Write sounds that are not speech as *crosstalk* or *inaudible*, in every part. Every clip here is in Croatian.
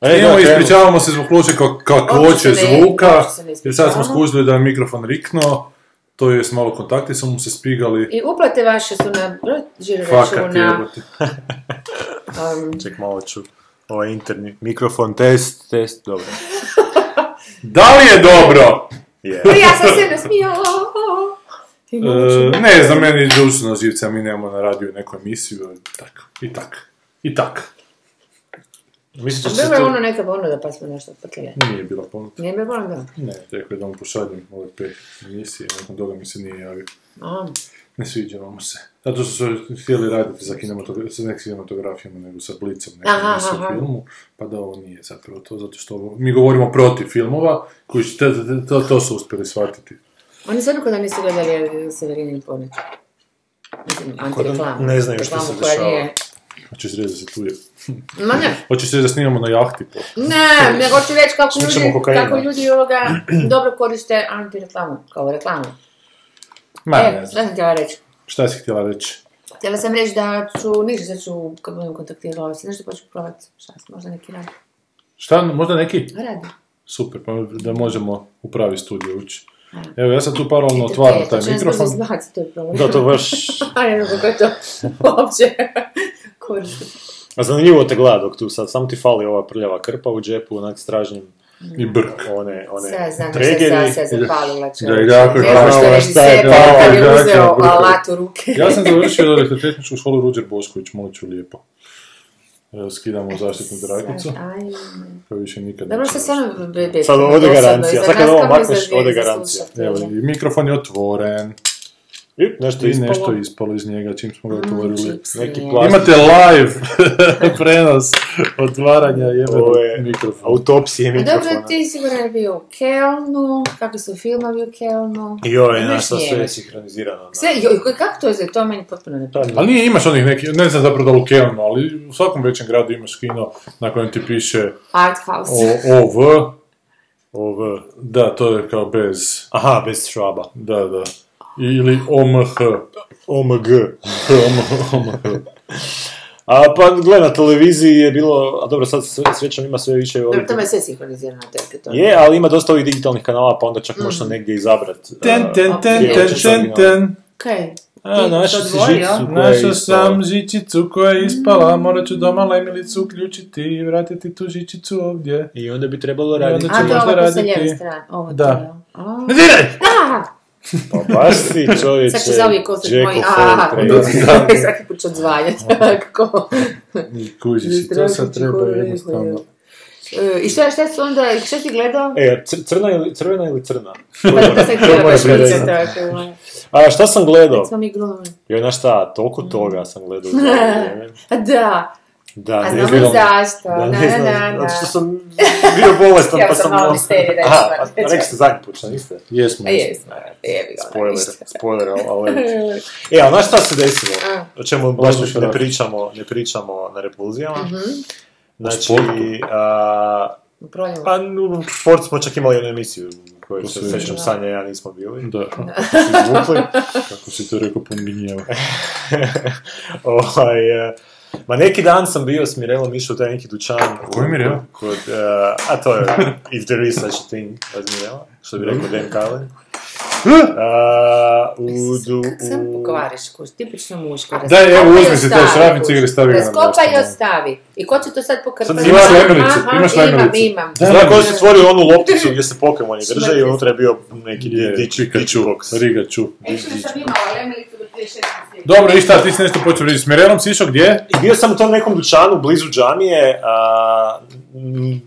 E, Evo, ispričavamo se zbog loše kak- kakvoće zvuka, jer sad smo skužili da je mikrofon riknuo, to je s malo kontakti su mu se spigali. I uplate vaše su na žiro Fakat računa. jebote. *laughs* Um, Ček, malo ću. Ovaj interni mikrofon, test, test, dobro. *laughs* Da li je dobro? Je. Pa ja sam se nasmijala. *laughs* E, ne znam, meni dušu na živce, mi nemamo na radiju neku emisiju, i tak, i tak, i tak. Mislim da se to... ono neka ponuda pa smo nešto prtljali. Nije bila ponuda. Nije bilo ponuda? Ne, rekao je da mu pošaljem ove pet emisije, nakon toga mi se nije javio. A, Ne sviđalo mu se. Zato su htjeli raditi za kinematografiju, sa ne kinematografijama, nego sa blicom nekom Aha, aha. filmu, pa da ovo nije zapravo to, zato što ovo, mi govorimo protiv filmova, koji će, te- te- to, to su uspjeli shvatiti. Oni sad kada nisu gledali Severinin ponoć. Mislim, antireklamu. ne znaju što se dešava. nije- reći da se tu je. Ma ne, *laughs* Hoćeš reći da snimamo na jahti po. ne, nego ću reći kako ljudi, kako ljudi ovoga *clears throat* dobro koriste antireklamu, kao reklamu. Ma, e, ne šta znam. sam htjela reći? Šta si htjela reći? Htjela sam reći da ću, ništa sad ću, kad budem kontaktirala, se nešto pa ću probati, šta sam, možda neki rad. Šta, možda neki? Radi. Super, pa da možemo u pravi studio ući. Evo, ja sam tu paralelno otvaram taj mikrofon. Znači, to je problem. Da, to baš... *laughs* A ne znam kako je to *laughs* uopće. A zanimljivo te gleda dok tu sad, samo ti fali ova prljava krpa u džepu, onak stražnjim I brk. one, one Sve znam da se sad zapalila Da, čovječe. jako što je šta je to, kad je uzeo alat u ruke. Ja sam završio *laughs* elektrotehničku školu Ruđer Bošković, molit ću lijepo. Evo, skidamo zaštitnu dragicu, koja više nikad Dobro, sad stvarno be- be- Sad ode garancija. Sad kad ovo kao makneš, ode garancija. Evo, mikrofon je otvoren. I nešto I ispalo. nešto je ispalo iz njega čim smo ga otvorili. Neki nije. plastik. Imate live *laughs* prenos otvaranja Ovo jebenog je mikrofona. autopsije A dobro, mikrofona. ti sigurno je bio u Kelnu, kakvi su filmovi u Kelnu. Joj, Imaš znaš, to sve je sinhronizirano. Sve, joj, kako to je, to meni potpuno ne Pa, Ali nije, imaš onih neki, ne znam zapravo da u Kelnu, ali u svakom većem gradu imaš kino na kojem ti piše Art House. o, OV, Ov... da, to je kao bez, Aha, bez švaba. da, da. Ili OMH. OMG. OMH. A pa gle, na televiziji je bilo, a dobro sad sve- srećom ima sve više ovih... Dobro, to je sve sinhronizirano na. Je, ali ima dosta ovih digitalnih kanala, pa onda čak možeš negdje izabrati. Ten, ten, ten, gdje ten, ten, original. ten. Kaj? A, to si žicu koja je ispala. sam žičicu koja je ispala, morat ću doma lemilicu uključiti i vratiti tu žičicu ovdje. I onda bi trebalo raditi. A, to je možda ovo sa lijeve strane. Ovo Da. to je. A. Ne diraj! Pa baš ti *laughs* čovječe. *laughs* Sad će zauvijek ostati moj, aha, svaki put ću odzvanjati. *laughs* Kako? Kužiš, i to sad treba jednostavno. E, I šta, šta su onda, i šta si gledao? E, cr- crna ili, crvena ili crna? Pa to sam htjela baš pitati. tako. A šta sam gledao? Smo mi glumili. Joj, znaš šta, toliko toga sam gledao. A da, Da, a ne znamo znam. zašto. Da, ne znam, na, na. zato što sam bio bolestan, *laughs* pa sam sam... malo misterije *laughs* da Aha, ispadne. pa rekli ste zadnji put, šta niste? Jesmo. Jesmo. Spoiler, spoiler, ali... *laughs* E, ali znaš šta se desilo? O čemu baš ne pričamo, ne pričamo na repulzijama. Mhm. Znači, proljevu. pa u sportu smo čak imali jednu emisiju u kojoj To se vidi. Sanja i ja nismo bili. Da, Izvukli. kako si to rekao pun gnjeva. ovaj, e, ma neki dan sam bio s Mirelom išao u taj neki dućan. Koji Mirela? Kod, e, a to je If there is such a thing as Mirela, što bi rekao Dan Carlin. A, u, du, Sam u, pokvariš kuć, tipično muško. Daj, evo, uzmi si ostavi, šrafnice kuć. igre, stavi ga na Raskopaj i ostavi. I ko će to sad pokrpati? Sad imaš aha, imaš Imam, lemilicu. imam. Da. Stvorio onu lopticu gdje se Pokemoni drže i unutra je bio neki Je, Pikachu, box. Rigachu. Actually sam imala lemilicu do prije šest mjeseci. Dobro, i šta, ti si nešto počeo reći, s Mirelom si išao gdje? I bio sam u tom nekom dućanu blizu džamije, a,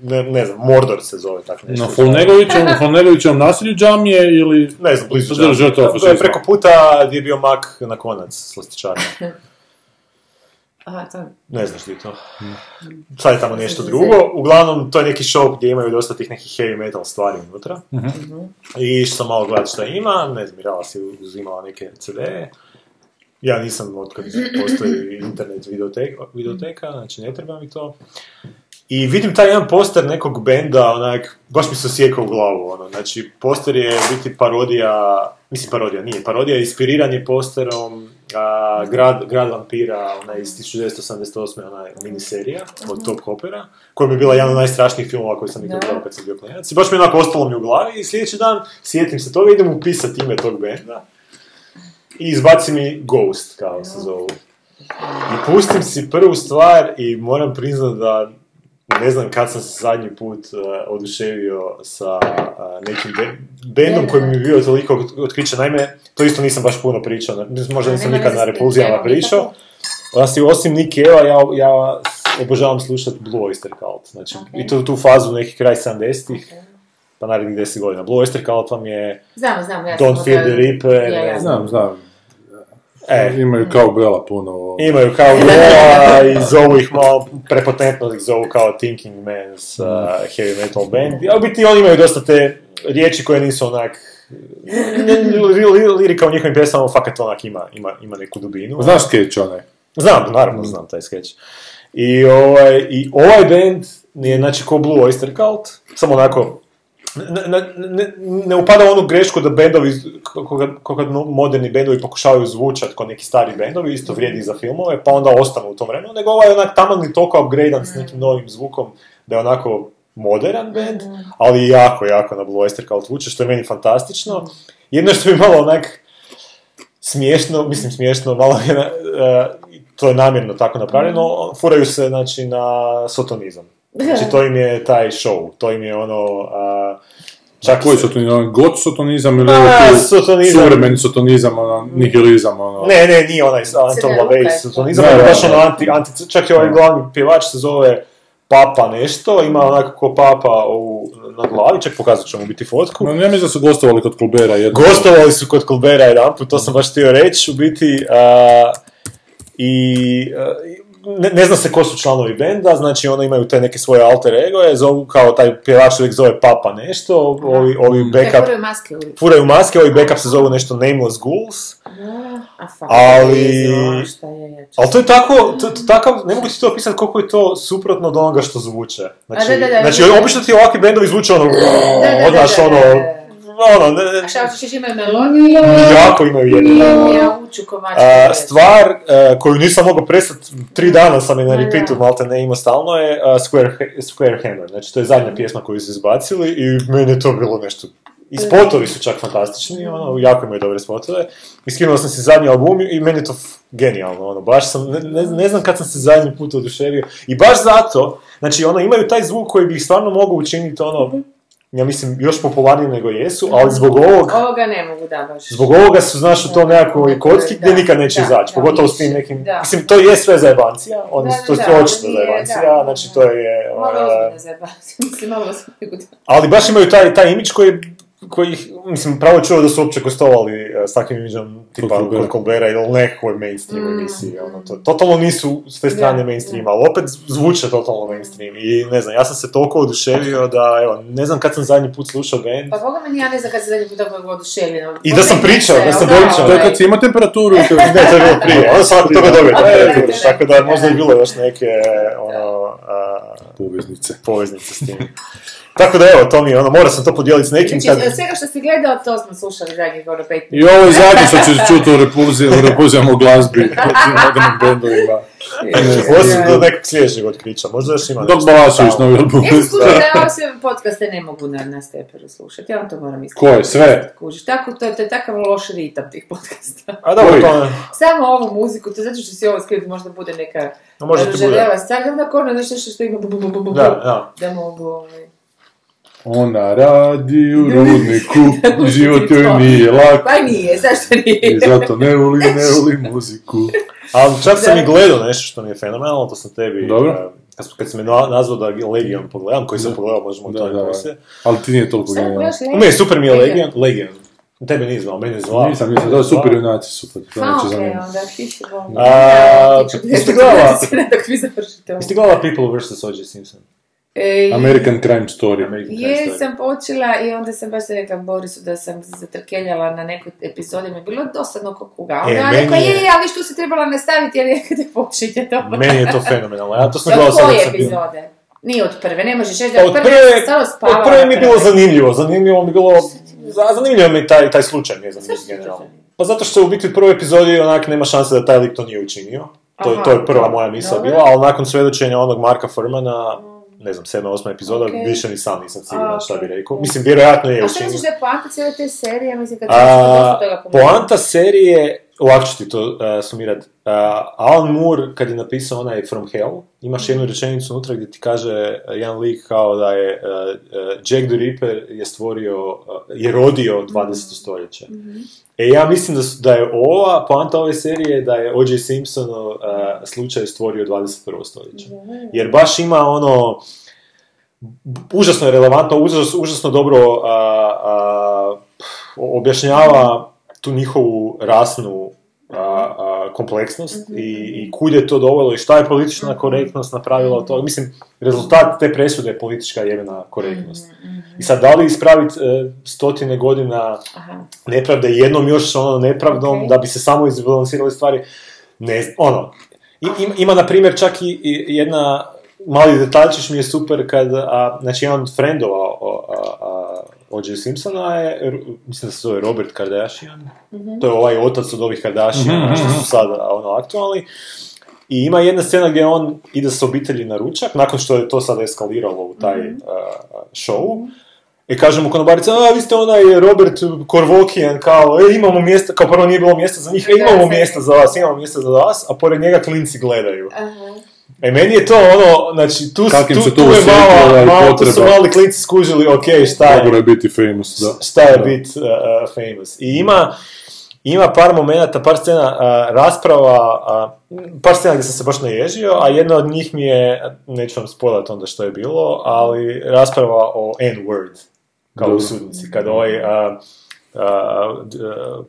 ne, ne znam, Mordor se zove tako nešto. Na Fulnegovićevom, Fulnegovićevom nasilju džamije ili... Ne znam, blizu To je žrtva džamije. To je preko puta gdje je bio mak na konac slastičarna. *laughs* Aha, to Ne znaš ti to. Sad je tamo nešto drugo. Uglavnom, to je neki show gdje imaju dosta tih nekih heavy metal stvari unutra. I što sam malo gledat šta ima, ne znam, Mirala si uzimala neke CD-e. Ja nisam, otkad postoji internet videoteka, videoteka, znači ne treba mi to. I vidim taj jedan poster nekog benda, onak, baš mi se osjeka u glavu, ono, znači, poster je biti parodija, mislim parodija, nije parodija, inspiriran je posterom a, grad, grad vampira, onaj iz 1988. onaj miniserija od Top Hopera, koja mi je bila jedan od najstrašnijih filmova koji sam nikad Da. gledao kad sam bio klinac. I baš mi je onako ostalo mi u glavi i sljedeći dan sjetim se toga, idem upisati ime tog benda i izbaci mi Ghost, kao se zovu. I pustim si prvu stvar i moram priznat da ne znam kad sam se zadnji put uh, oduševio sa uh, nekim be- bendom koji mi je bio toliko otkrićen. Naime, to isto nisam baš puno pričao, možda nisam nikad na repulzijama pričao. nikako. Osim, Cave-a, ja, ja obožavam slušat Blue Oyster Cult. Znači, Ok. i to tu fazu nekih kraj 70-ih, pa narednih 10 godina. Blue Oyster Cult vam je Znam, znam, ja Don't Fear the Reaper, Ja, ja. Znam, znam. E, Imaju kao Bela puno. ovo. Imaju kao *laughs* Goa i zovu ih malo prepotentno ih zovu kao Thinking Man's uh, heavy metal band. A u biti oni imaju dosta te riječi koje nisu onak lirika u njihovim pjesmama fakat onak ima, ima, ima neku dubinu. Znaš skeč onaj? Znam, naravno znam taj skeč. I ovaj, I ovaj band je znači ko Blue Oyster Cult, samo onako ne, ne, ne, upada u onu grešku da bendovi, kako moderni bendovi pokušavaju zvučati kao neki stari bendovi, isto vrijedi i za filmove, pa onda ostanu u tom vremenu, nego ovaj je onak taman i toliko upgradean s nekim novim zvukom, da je onako modern band, ali jako, jako na Blue Oyster Cult što je meni fantastično. Jedno što mi malo onak smiješno, mislim smiješno, malo je, e, to je namjerno tako napravljeno, furaju se, znači, na sotonizam. Znači, to im je taj show, to im je ono, a, čak Koji sotonizam? God sotonizam ili A, ovo tu sotonizam. suvremeni sotonizam, ono, nihilizam, ono. Ne, ne, nije onaj Anton LaVey sotonizam, to. nego Da, baš ono anti, anti, čak i ovaj glavni pjevač se zove Papa nešto, ima onako ko Papa u, na glavi, čak pokazat ću mu biti fotku. No, ne mislim da su gostovali kod Klubera jedno. Gostovali su kod Colbera jedan put, to sam baš htio reći, u biti, a, i a, ne, ne zna se ko su članovi benda, znači oni imaju te neke svoje alter egoje, zovu kao taj pjevač uvijek zove Papa nešto, ovi, ovi Ne, backup, furaju maske furaju maske, ovi backup se zovu nešto Nameless Ghouls, Da, A Ali- šta je, ali to je tako, to, to takav, ne mogu ti to opisati koliko je to suprotno od onoga što zvuče. Znači, A, da, da, da, znači da, da. obično ti ovakvi bendovi zvuče ono, Da, da, da, odnaš da, da, ono, da. Ono, ne, ne, A šta imaju melodiju ili jako imaju jedno. ja uču komačku? A, stvar e, koju nisam mogao prestati, tri dana sam je na repeatu, malte ne imao stalno, je a, Square, Ha- Square Hammer. Znači, to je zadnja pjesma koju su izbacili i meni je to bilo nešto... I spotovi su čak fantastični, ono, jako imaju dobre spotove. I skinuo sam si zadnji album i meni je to f- genijalno, ono, baš sam, ne, ne, znam kad sam se zadnji put oduševio. I baš zato, znači, ono, imaju taj zvuk koji bi ih stvarno mogao učiniti, ono, ja mislim, još popularniji nego jesu, ali zbog ovog, Ovoga ne mogu, da, baš. Zbog ovoga su, znaš, u tom nekakvoj kocki gdje nikad neće da, izaći, da, pogotovo s tim nekim, da. mislim, to je sve zajebancija, Da, to je očito zajebancija, znači to je, Malo uh, ozbiljno zajebanci, *laughs* mislim, malo ozbiljno. ali baš imaju taj, taj imidž koji, koji, ih- mislim, pravo čuo da su uopće gostovali uh, s takvim imidžom tipa kod Colbera ili nekakvoj mainstream Mm. emisiji, ono, to, totalno nisu s te strane mainstream, ali opet zvuče totalno mainstream i ne znam, ja sam se toliko oduševio da, evo, ne znam kad sam zadnji put slušao band, Pa Boga mi ja ne znam kad se zadnji put tako oduševljena. I da sam pričao, da sam pričao. To je kad si imao temperaturu i to *laughs* Ne, to je bilo prije. Onda sam toga dobio temperaturu, tako da možda je bilo još neke ono, a, poveznice. poveznice s tim. *laughs* Tako da evo, to mi je ono, morao sam to podijeliti s nekim Znači, kad... svega što si gledao, to smo slušali zadnjih ono pet I ovo je zadnje što ćeš *laughs* čuti u repulzijama u glazbi, *laughs* u modernim bendovima. Osim do nekog sljedećeg otkrića, možda još ima Dok. Balašević novi album. Ja sam skužila da sve podcaste ne mogu na, na steperu slušati, ja vam to moram iskriti. Koje, sve? Kužiš, tako, to, to je takav loš ritam tih podcasta. A dobro, to ne... Samo ovu muziku, to zato što si ovo skriti, možda bude neka No, možda ti bude. ruželjava stvar, da onda ono nešto što ima bu, bu, bu, bu, bu, bu, Da, da. da mogu ovaj... Ona radi u rudniku, *laughs* život joj nije lak. Pa nije, zašto nije? I zato ne voli, ne voli muziku. Ali čak sam i gledao nešto što mi je fenomenalno, to sam tebi... Dobro. eh, Kad, kad si me na- nazvao da Legion pogledam, koji sam pogledao, možemo Da, to da, poslije. Ali ti nije toliko genijalno. Ne, super mi je Legion? Legion. Tebe nije zvao, mene je zvao. Nisam, nisam, da, super junaci su, pa to neće za okej, mene. onda piši. A, jeste gledala-. *laughs* Jeste gledala People vs. O.J. Simpson? E, American Crime Story. American Crime Story. Jesam počela i onda sam baš rekla Borisu da sam se zatrkeljala na nekoj epizodi, mi je bilo dosadno ko kuga. E, meni rekla, je- je, je, ali što se trebala nastaviti jer je kada počinje dobro. Meni je to fenomenalno. Ja to sam Od gledao sad koje epizode? Nije od prve, ne možeš reći da Od od prve, prve, sam stvarno od spavala. prve mi je bilo zanimljivo, zanimljivo mi je bilo, za- zanimljivo mi je taj, taj slučaj mi je zanimljiv to generalno. Pa zato što u biti u prvoj epizodi onak nema šanse da taj lik to nije učinio. To, Aha, to je prva moja misla bila, ali nakon svedočenja onog Marka Furmana, ne znam, sedma, osma epizoda, Ok. više ni sam nisam siguran A, šta bi rekao. Mislim, vjerojatno je A što misliš da je poanta cijele te serije? Mislim, kad A, toga poanta serije, ovako ću ti to uh, sumirat. Uh, Alan Moore, kad je napisao onaj From Hell, imaš jednu rečenicu unutra gdje ti kaže uh, jedan lik kao da je uh, uh, Jack the Ripper je stvorio, uh, je rodio 20. stoljeće. E ja mislim da, su- da je ova, poanta ove serije da je O.J. Simpson uh, slučaj stvorio 21. stoljeće. Jer baš ima ono, užasno je relevantno, užasno, užasno dobro objašnjava tu njihovu rasnu a, a, kompleksnost i, i kud je to dovelo i šta je politična korektnost napravila od toga. Mislim, rezultat te presude je politička jevena korektnost. I sad, da li ispraviti e, stotine godina Aha. nepravde jednom još ono nepravdom Ok. da bi se samo izbalansirali stvari, ne znam, ono, i- ima, ima na primjer čak i, jedna mali detaljčić mi je super kad, a, znači jedan od frendova a, O.J. Simpsona je, mislim da se zove Robert Kardashian, to je ovaj otac od ovih Kardashiana što su sad a, ono aktualni, i ima jedna scena gdje on ide s obitelji na ručak, nakon što je to sad eskaliralo u taj a, a, show, i kaže mu konobarica, a vi ste onaj Robert Korvokijan, kao, e, imamo mjesta, kao prvo nije bilo mjesta za njih, e, imamo mjesta za vas, imamo mjesta za vas, a pored njega klinci gledaju. Aha. E, meni je to ono, znači, tu, tu, se to tu je malo, je malo tu su mali klinci skužili, ok, šta Dobro je, je biti famous, da. šta je Da. bit uh, uh, famous. I ima, ima par momenata, par scena uh, rasprava, uh, par scena gdje sam se baš naježio, a jedna od njih mi je, neću vam spoilat onda što je bilo, ali rasprava o N-word, kao u sudnici, kad ovaj uh, uh,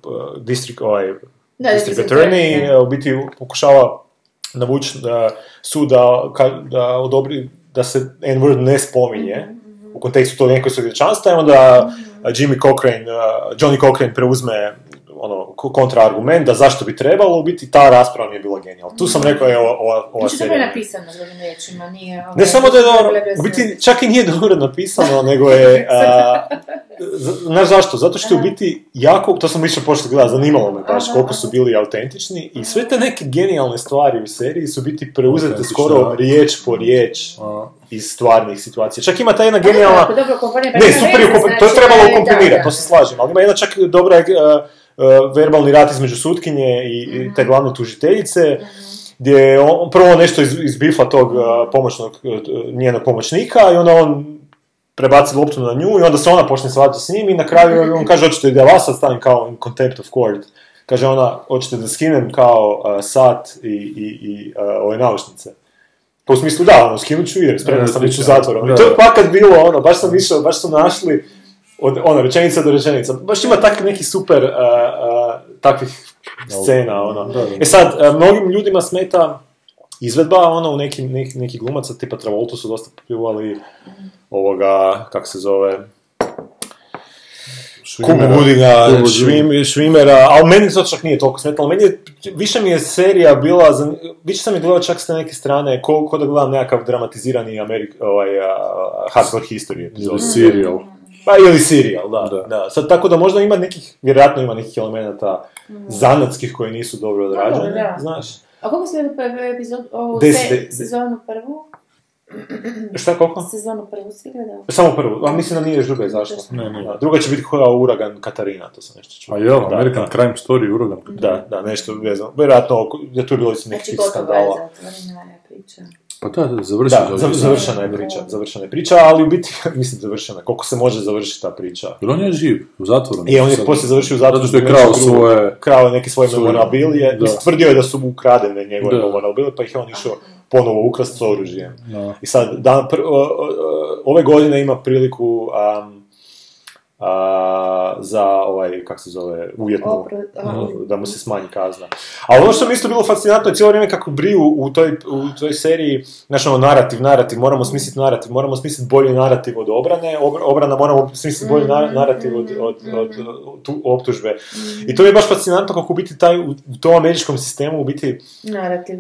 uh, district, ovaj, Da, district attorney u biti pokušava navući da sud da, ka- da odobri da se N-word ne spominje u kontekstu tog nekog svjedočanstva i onda uh, Jimmy Cochrane, uh, Johnny Cochrane preuzme ono, ko- kontraargument da zašto bi trebalo, u biti ta rasprava mi je bila genijalna. Tu sam rekao, evo, ova, ova Znači, dobro je serija. napisano drugim riječima, nije... ovaj, Ne samo da je dobro, u biti čak i nije dobro napisano, *laughs* nego je, a, *laughs* znaš zašto? Zato što je u biti jako, to sam više pošli gledati, zanimalo me baš koliko su bili autentični i sve te neke genijalne stvari u seriji su biti preuzete skoro riječ po riječ A, iz stvarnih situacija. Čak ima ta jedna genijalna... Ne, nema super ukompo- to je znači, trebalo da. to se slažem, ali ima jedna čak dobra uh, verbalni rat između sutkinje i, i te glavne tužiteljice, gdje je on prvo nešto iz, izbifa tog uh, pomoćnog, uh, njenog pomoćnika i onda on prebaci loptu na nju i onda se ona počne svađati s njim i na kraju on kaže hoćete da ja vas sad stavim kao in contempt of court. Kaže ona, hoćete da skinem kao uh, sat i, i, i uh, ove naušnice. Pa u smislu da, ono, skinut ću idem, spreman sam ići u zatvor. ono. I to je Da. fakat bilo, ono, baš sam išao, baš su našli od, ono, rečenica do rečenica. Baš ima takvih nekih super uh, uh, takvih scena, ono. Da, da. E sad, uh, mnogim ljudima smeta izvedba, ono, u neki, neki, neki glumaca, tipa Travolta su dosta popljuvali ovoga, kako se zove, Kubu Švim, Švimera, ali meni to čak nije toliko smetalo. Meni je, više mi je serija bila, više sam je gledao čak s te neke strane, ko, ko da gledam nekakav dramatizirani Amerik, ovaj, a, hardcore history epizod. Serial. Pa ili serijal, da, da. Da. Sad, tako da možda ima nekih, vjerojatno ima nekih elemenata zanatskih koji nisu dobro odrađeni, Dobro, da. znaš. A koliko ste gledali prvi epizod, ovu se- sezonu prvu? Šta, koliko? Sezonu prvu si gledao? Samo prvu, a mislim da nije još druga izašla. Ne, ne. Da, Druga će biti koja uragan Katarina, to sam nešto čuo. A jel, Da, American da. Crime Story, Uragan. Da, da, nešto vezano. Vjerojatno, jer tu je bilo i Znači, nekih je skandala. je priča. Pa da, da, završio. Da, zav- završena je priča, završena je priča, ali u biti, *laughs* mislim, završena. Koliko se može završiti ta priča? Jer on je živ, u zatvoru. I on je Sad- poslije završio u zatvoru Zato što je krao svoje... Krao je neke svoje svoje- memorabilije. da. Mislim, tvrdio je da su mu ukradene njegove Da. memorabilije, pa ih je on išao ponovo ukrast s oružjem. Da. I sad, dan, pr- o- o- o- ove godine ima priliku um, a, za ovaj, kak se zove, uvjetnu, mm, da mu se smanji kazna. A ono što mi isto bilo fascinantno je cijelo vrijeme kako briju u toj, u toj seriji, znaš ono, narativ, narativ, moramo smisliti narativ, moramo smisliti bolji narativ od obrane, obr- obrana moramo smisliti bolji na- narativ od, od, od, od tu- optužbe. I to mi je baš fascinantno kako u biti taj, u u tom američkom sistemu u biti Narativ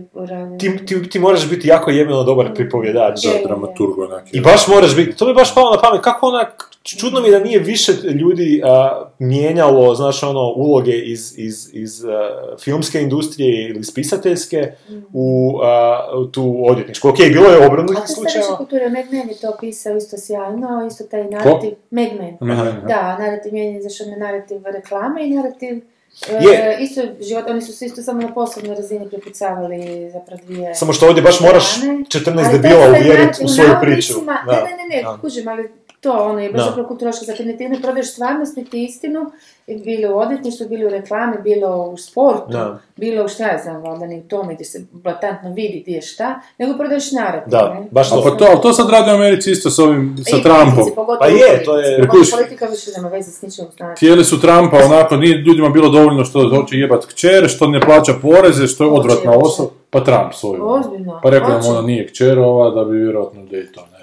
ti, ti, ti moraš biti jako jebeno dobar pripovjedač. Je. Dramaturg onak. I baš moraš biti, to mi je baš palo na pamet, kako onak, čudno mi je da nije više ljudi a, mijenjalo, znaš, ono, uloge iz, iz, iz a, filmske industrije ili spisateljske u, a, u tu odvjetničku. Ok, bilo je A stariša slučajeva. kultura, Mad Men je to pisao isto sjajno, isto taj narativ, Mad Men. Aha. Da, narativ mijenjan zašto na narativ reklame i narativ e, Je. isto život, oni su se isto samo na poslovnoj razini prepucavali zapravo dvije Samo što ovdje baš moraš strane. 14 Ali debila uvjeriti u svoju priču. Da. Ne, ne, ne, ne, Da. kužim, ali to ono je baš zapravo kulturološko, zato ne ti ne prodaješ stvarnost niti istinu, bilo u odvjetništvu, bilo u reklami, bilo u sportu, Da. bilo u šta ja znam, valjda ni u tome gdje se blatantno vidi gdje je šta, nego prodaješ narativ, Da, ne? baš A pa to, ali to sad radi u Americi isto s ovim, sa I u Trumpom. politici, Pa je, to je- Kužiš. politika više nema veze s ničim znači. Htjeli su Trumpa onako, nije ljudima bilo dovoljno što hoće jebat kćer, što ne plaća poreze, što je odvratna osoba, pa Trump svoju. Ozbiljno, Pa rekao nam hoće. ona nije kćerova, da bi vjerojatno da je to, ne.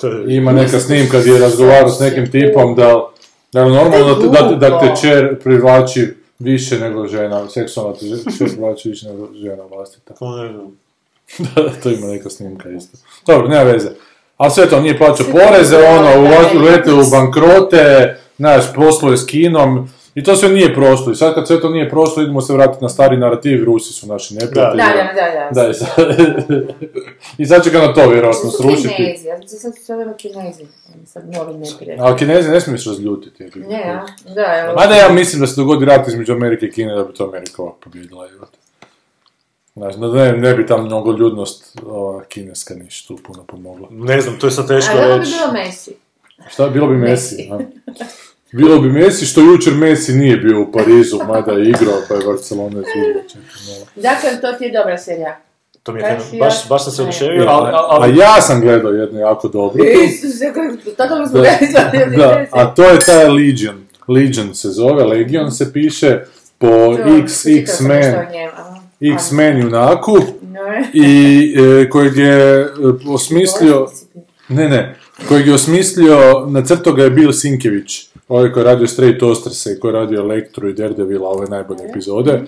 To je- Ima neka snimka gdje je razgovarao s nekim tipom da, da je normalno da, te- da, da te čer privlači više nego žena, seksualna te čer privlači više nego žena vlastita. To ne znam. *laughs* Da, to ima neka snimka isto. Dobro, nema veze. Ali sve to nije plaćao poreze, je ono, ulete u bankrote, znaš, posluje s kinom, i to sve nije prošlo. I sad kad sve to nije prošlo, idemo se vratiti na stari narativ, Rusi su naši neprijatelji. Da, da, da, da. Da, i sad, *laughs* i sad će ga na to vjerojatno srušiti. Kinezi, ja sam sad su ovima Kinezi, sad novi neprijatelji. Ali Kinezi ne smiješ razljutiti. Ne, ja, da, evo. Mada ja mislim da se dogodi rat između Amerike i Kine da bi to Amerika ovak pobjedila. Znači, da ne, ne bi tam mnogo ljudnost ova, kineska niš tu puno pomogla. Ne znam, to je sad teško Ali ovo bi reći. bilo Messi. Šta, bilo bi Messi? Messi. *laughs* Bilo bi Messi, što jučer Messi nije bio u Parizu, mada je igrao, pa je Barcelona izgubila *laughs* 4:0. Dakle, to ti je dobra serija. To mi je si baš, baš sam se oduševio, ali, ali, a ja sam gledao jednu jako dobru. Isuse, tako smo Da, gledali. *laughs* da, a to je taj Legion. Legion se zove, Legion se piše po X, X-Men, X-Men junaku i e, kojeg je e, osmislio, ne ne, kojeg je osmislio, nacrto ga je Bill Sinkević, ovaj koji je radio Straight Ostrase i koji je radio Elektru i Daredevila, ove najbolje epizode.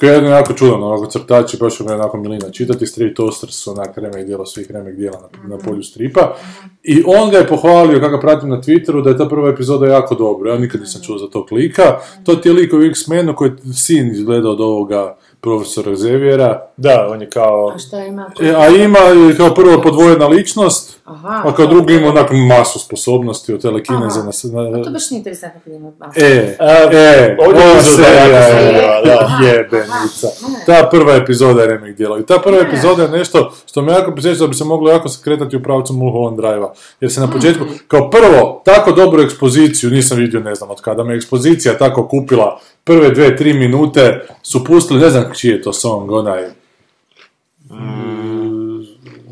Koji je jedan jako čudan, ovako crtač i baš je onako milina čitati, Straight Ostras su onak remek dijela svih remek dijela na, na polju stripa. I on ga je pohvalio, kako pratim na Twitteru, da je ta prva epizoda jako dobra. Ja nikad nisam čuo za tog lika. To ti je lik u X-Menu koji je sin izgledao od ovoga profesora Xaviera. da, on je kao... A šta ima? E, a ima kao prvo podvojena ličnost, Aha. a kao drugi ima onak masu sposobnosti od telekineze Aha. na... na, To baš nije interesantno kad ima baš. E, A, e, ovdje je ova serija je da. jebenica. Ta prva epizoda je remek djela. I ta prva Ne. epizoda je nešto što me jako posjeća da bi se moglo jako se kretati u pravcu Mulholland Drive-a. Jer se na početku, kao prvo, tako dobru ekspoziciju nisam vidio ne znam od kada me ekspozicija tako kupila prve dve, tri minute su pustili, ne znam čiji je to song, onaj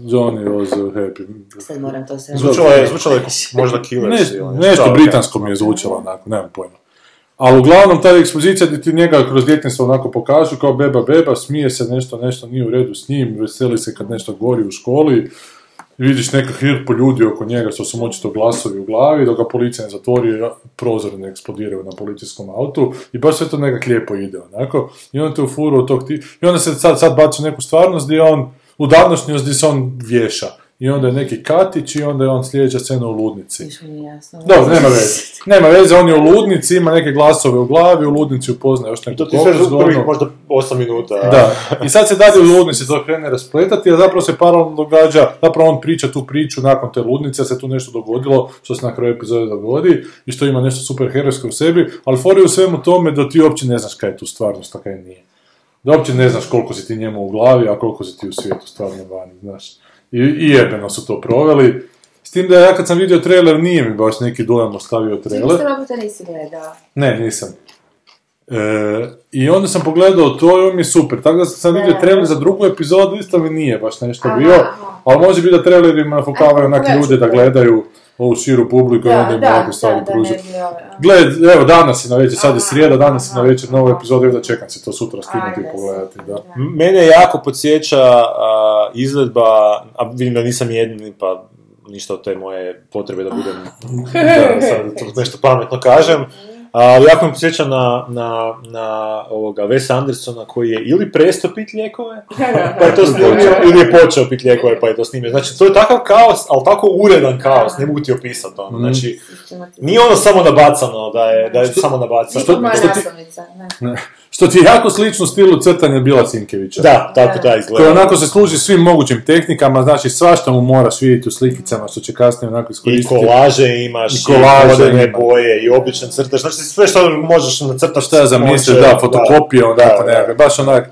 Johnny was a happy. Sad moram to sve... Zvučalo je, zvučalo je možda Killers Ne, ili nešto britansko mi je zvučalo onako, nemam pojma. Ali uglavnom ta ekspozicija gdje ti njega kroz djetinjstvo onako pokažu kao beba beba, smije se nešto, nešto nije u redu s njim, veseli se kad nešto gori u školi, vidiš neka hrpu ljudi oko njega što su očito glasovi u glavi, dok ga policija ne zatvori, prozori ne eksplodiraju na policijskom autu i baš sve to nekak lijepo ide onako. I on te u furu tog ti... I onda se sad, sad baci neku stvarnost gdje on, u današnjost gdje se on vješa. I onda je neki katić i onda je on sljedeća scena u ludnici. Dobro, nema veze. Nema veze, on je u ludnici, ima neke glasove u glavi, u ludnici upoznaje još neku To ti zgodnu. možda 8 minuta. Da, i sad se *laughs* dalje u ludnici to krene raspletati, a zapravo se paralelno događa, zapravo on priča tu priču nakon te ludnice, se tu nešto dogodilo, što se na kraju epizode dogodi, i što ima nešto super herojsko u sebi, ali fori u svemu tome da ti uopće ne znaš kaj je tu stvarnost, a kaj nije. Da uopće ne znaš koliko si ti njemu u glavi, a koliko si ti u svijetu stvarno vani, znaš. I, i jebeno su to proveli. S tim da ja kad sam vidio trailer, nije mi baš neki dojam ostavio trailer. Mr. Robota nisi gledao. Ne, nisam. E, I onda sam pogledao to i on mi je super. Tako da sam vidio trailer za drugu epizodu, isto mi nije baš nešto Aha, bio. aha. Ali može biti da trailerima nafukavaju onak ljude da gledaju ovu širu publiku i onda im ovakve stvari da, pružiti. Gled, evo danas je na večer, sad je srijeda, danas je na večer nova epizoda i onda čekam se to sutra skinuti i pogledati, da. Mene jako podsjeća a, izvedba, a vidim da nisam jedini, pa ništa od te moje potrebe da budem, *laughs* da sad nešto pametno kažem, ali jako me podsjeća na, na, na ovoga Wes Andersona koji je ili prestao pit lijekove, pa je to snimio, ili je počeo pit lijekove pa je to snimio. Znači, to je takav kaos, ali tako uredan kaos, ne mogu ti opisati ono. Znači, nije ono samo nabacano, da je, da je samo nabacano. Što, što ti-. Što ti je jako slično stilu crtanja Bila Sinkevića. Da, tako da Koji izgleda. onako se služi svim mogućim tehnikama, znači svašta mu moraš vidjeti u slikicama, što će kasnije onako I iskoristiti. kolaže imaš, I i kolaže boje, i običan crtaš, znači sve što možeš nacrtaš. Šta ja zamisliš, može- da, fotokopije, onako da, da. nekakve, baš onak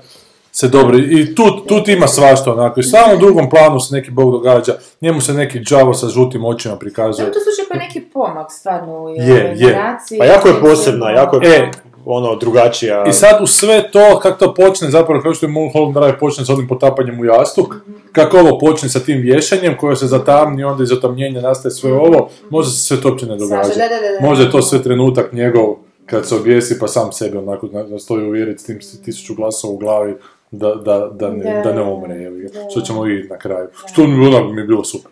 se dobro, i tu, tu ti ima svašta onako, i samo u drugom planu se neki bog događa, njemu se neki džavo sa žutim očima prikazuje. Ja, to slučaj kao neki pomak stvarno u Je, je. Pa jako je posebna, jako je E. ono drugačija. I sad u sve to, kako to počne, zapravo kao što je Mulholland Drive počne s onim potapanjem u jastuk, kako ovo počne sa tim vješanjem koje se zatamni, onda iz zatamnjenja nastaje sve ovo, možda se sve to uopće ne događa. Možda je to sve trenutak njegov kad se objesi pa sam sebe onako na- nastoji uvjeriti s tim tisuću glasova u glavi da, da, da, ne, Da. da ne umre, što ćemo vidjeti na kraju. Što mi, onak mi je bilo super.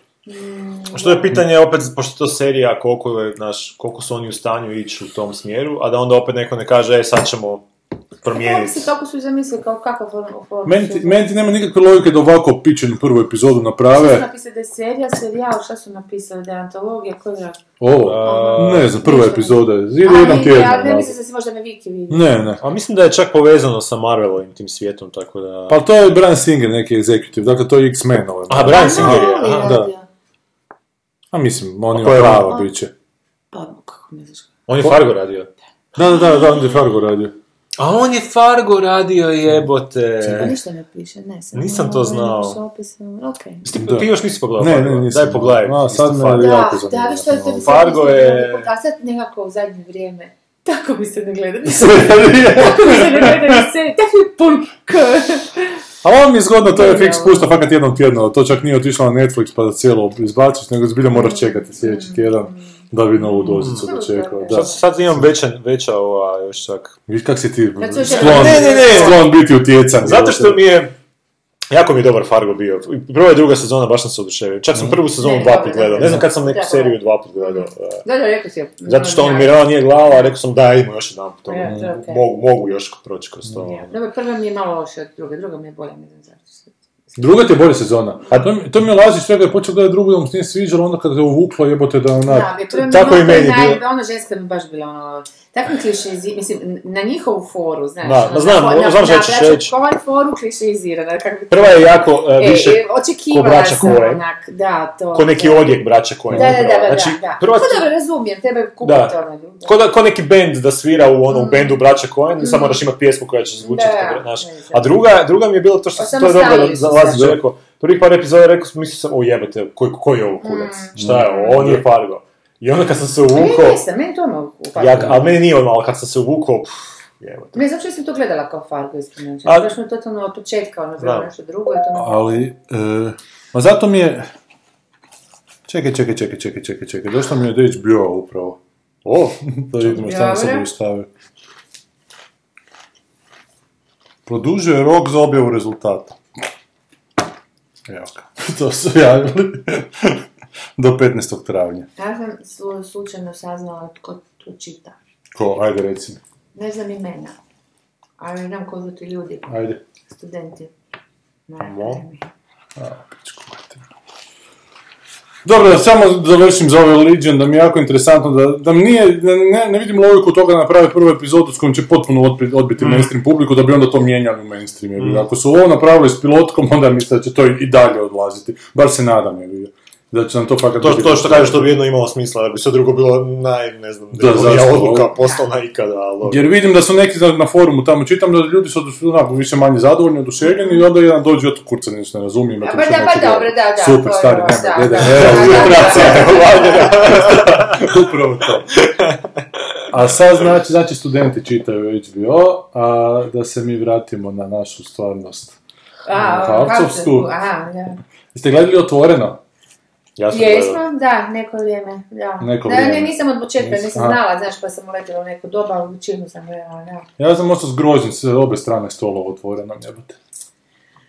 Što je pitanje opet, pošto to serija, koliko, je, znaš, koliko su oni u stanju ići u tom smjeru, a da onda opet neko ne kaže, e, sad ćemo Kako promijeniti. kako su zamislili, kao kakav form, form Meni ti, meni ti nema nikakve logike da ovako pičenu prvu epizodu Šta su naprave. napisali da je serija, serijal, šta su napisali, da je antologija, koja je... Ovo, A, ne znam, prva epizoda A, jedan tjedan. Ja ne mislim da se možda na Viki vidi. Ne, ne. A mislim da je čak povezano sa Marvelovim tim svijetom, tako da... Pa to je Brian Singer, neki executive, dakle to je X-Men ovaj. A, Brian Singer je, aha. da. A mislim, on ko je prava on? biće. Pa, kako ne znaš. On je Fargo radio. Da, da, da, da, on je Fargo radio. A on je Fargo radio, jebote. Pa ništa ne piše, ne. Samo Nisam to ovaj, znao. imaš opis, okej. Ti, Da. ti još nisi pogledao Ne, Fargo? ne, nisam. Daj pogledaj. A, sad me- Fargo. Da, jako da, zanimljivo. vi što je to bi Fargo je- sad nekako u zadnje vrijeme. *laughs* Tako mi se ne gleda. *laughs* Tako mi se ne gleda. Tako je pun k. A on mi je zgodno, to je fix Genijalno. pušta fakat jednom tjedno, to čak nije otišlo na Netflix pa da cijelo izbaciš, nego zbilja moraš čekati sljedeći tjedan da bi novu dozicu Mm. dočekao. Da. Sad, sad imam veća, veća ova, još čak. Viš kak si ti sklon, Ne, ne, ne. sklon biti utjecan. Zato što mi je, jako mi je dobar Fargo bio. I Prva i druga sezona baš sam se oduševio. Čak sam prvu sezonu dva put gledao. Ne znam kad sam neku seriju dva put gledao. e, Da, da, rekao si. Zato što on Mirela nije glava, a rekao sam da, idemo još jedan put. Je okej. Mogu, mogu još proći kroz to. Ja. Dobro, prva mi je malo loša od druge, druga mi je bolja, ne znam zašto. Druga ti je bolja sezona. A to, mi- to mi je Lazić rekao, je počeo gledati drugu, da mu se nije sviđalo, onda kad te uvuklo jebote da onak... Da, je tako je i malo meni naj- bilo. Ona ženska mi baš bila ono... Tako klišezi, mislim, na njihovu foru, znaš. Da, ono, znam, na, znam što ćeš na reći. Braću foru klišezirana, kako. Prva je jako e, E, više e, ko braća Coen. onak, da, to... ko neki da. odjek braća Coen. Da, da, da, da, Znači, da. prva, Ko dobro razumijem, tebe kupiti ono ljubav. ko, da, ko neki band da svira u onom bendu braća Coen, samo moraš imati pjesmu koja će zvučati, Mm. Da, znaš. da, da. A druga, druga mi je bilo to što Pa se to je dobro da Lazić se. rekao. Prvih par epizoda rekao sam, mislio sam, o jebate, koji, koji je ovo kurac? Mm. Šta je ovo? On je Fargo. I onda kad sam se Ne, uvukao, nisam, meni to ono upalo. ja, ali meni nije ono, ali kad sam se uvukao. Ne znam što sam to gledala kao Fargo, iskreno. Baš mi je totalno od početka, ono, bilo nešto drugo to mi... Ali, e, ma zato mi je... Čekaj, čekaj, čekaj, čekaj, čekaj, čekaj, došlo mi je od HBO upravo. O, *laughs* da vidimo šta Dobro. bude stavio. Produžuje rok za objavu rezultata. Evo ga, *laughs* to su javili. Do 15. travnja. Ja sam slu- slučajno saznala tko to čita. Ko, ajde reci. Ne znam imena, ali znam ko su ti ljudi, Ajde. studenti. Na akademiji. Dobro, da samo završim za ove Legion, da mi je jako interesantno, da, da mi nije, ne, ne, ne vidim logiku toga da naprave prvu epizodu s kojom će potpuno odbiti, odbiti mainstream publiku, da bi onda to mijenjali u mainstream. ga. Ako su ovo napravili s pilotkom, onda mislim da će to i, dalje odlaziti. Bar se nadam, jebi ga. Da će nam to fakat... To, biti- to što kažeš, to bi jedno imalo smisla, da bi sve drugo bilo naj, ne znam, Da, zašto? odluka poslovna ikada, ali... Jer vidim da su neki na, na forumu tamo čitam da ljudi su onako više manje zadovoljni, oduševljeni i onda jedan dođe od kurca ništa ne razumijem. ja to Pa da, pa dobro, da, da, Super, stari, nema, da, ilustracija, Upravo to. A sad znači, znači studenti čitaju HBO, a da se mi vratimo na našu stvarnost. A, Havcovsku. Jeste gledali Otvoreno? Ja sam Jesmo, gledao. da, neko vrijeme, da. Neko da, vrijeme. Ne, nisam od početka, nisam a. znala, znaš, pa sam uletila u neku doba, ali većinu sam gledala, da. Ja sam ostao zgrožen s obje strane stolova otvorena, jebote.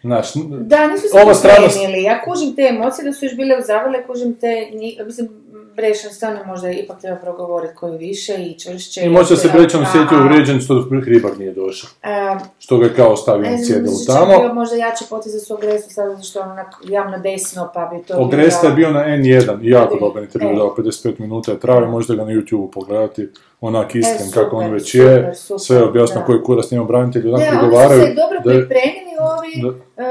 Znaš, Da, nisu se Ova strana-. Ja kužim te emocije da su još bile uzavale, kužim te, mislim, Brešan stvarno možda ipak treba progovoriti koju više i čvršće. i možda se Brečan osjetio a, uvrijeđen što Hribar nije došao. a, Što ga je kao ostavio ne na mislim, čak bio tamo. možda jači potez za su agresu, sad zato što je onak javno desno, pa bi to... Ogresta je bio na N1 i jako E, dobar intervju, e. dao 55 minuta je trajao, možda ga na YouTube pogledati, onak iskren E, kako on već super, je, super, sve je objasno da. koji kurac njemu branitelji, onak Ne, oni su prigovaraju. se dobro da je- pripremili ovi e,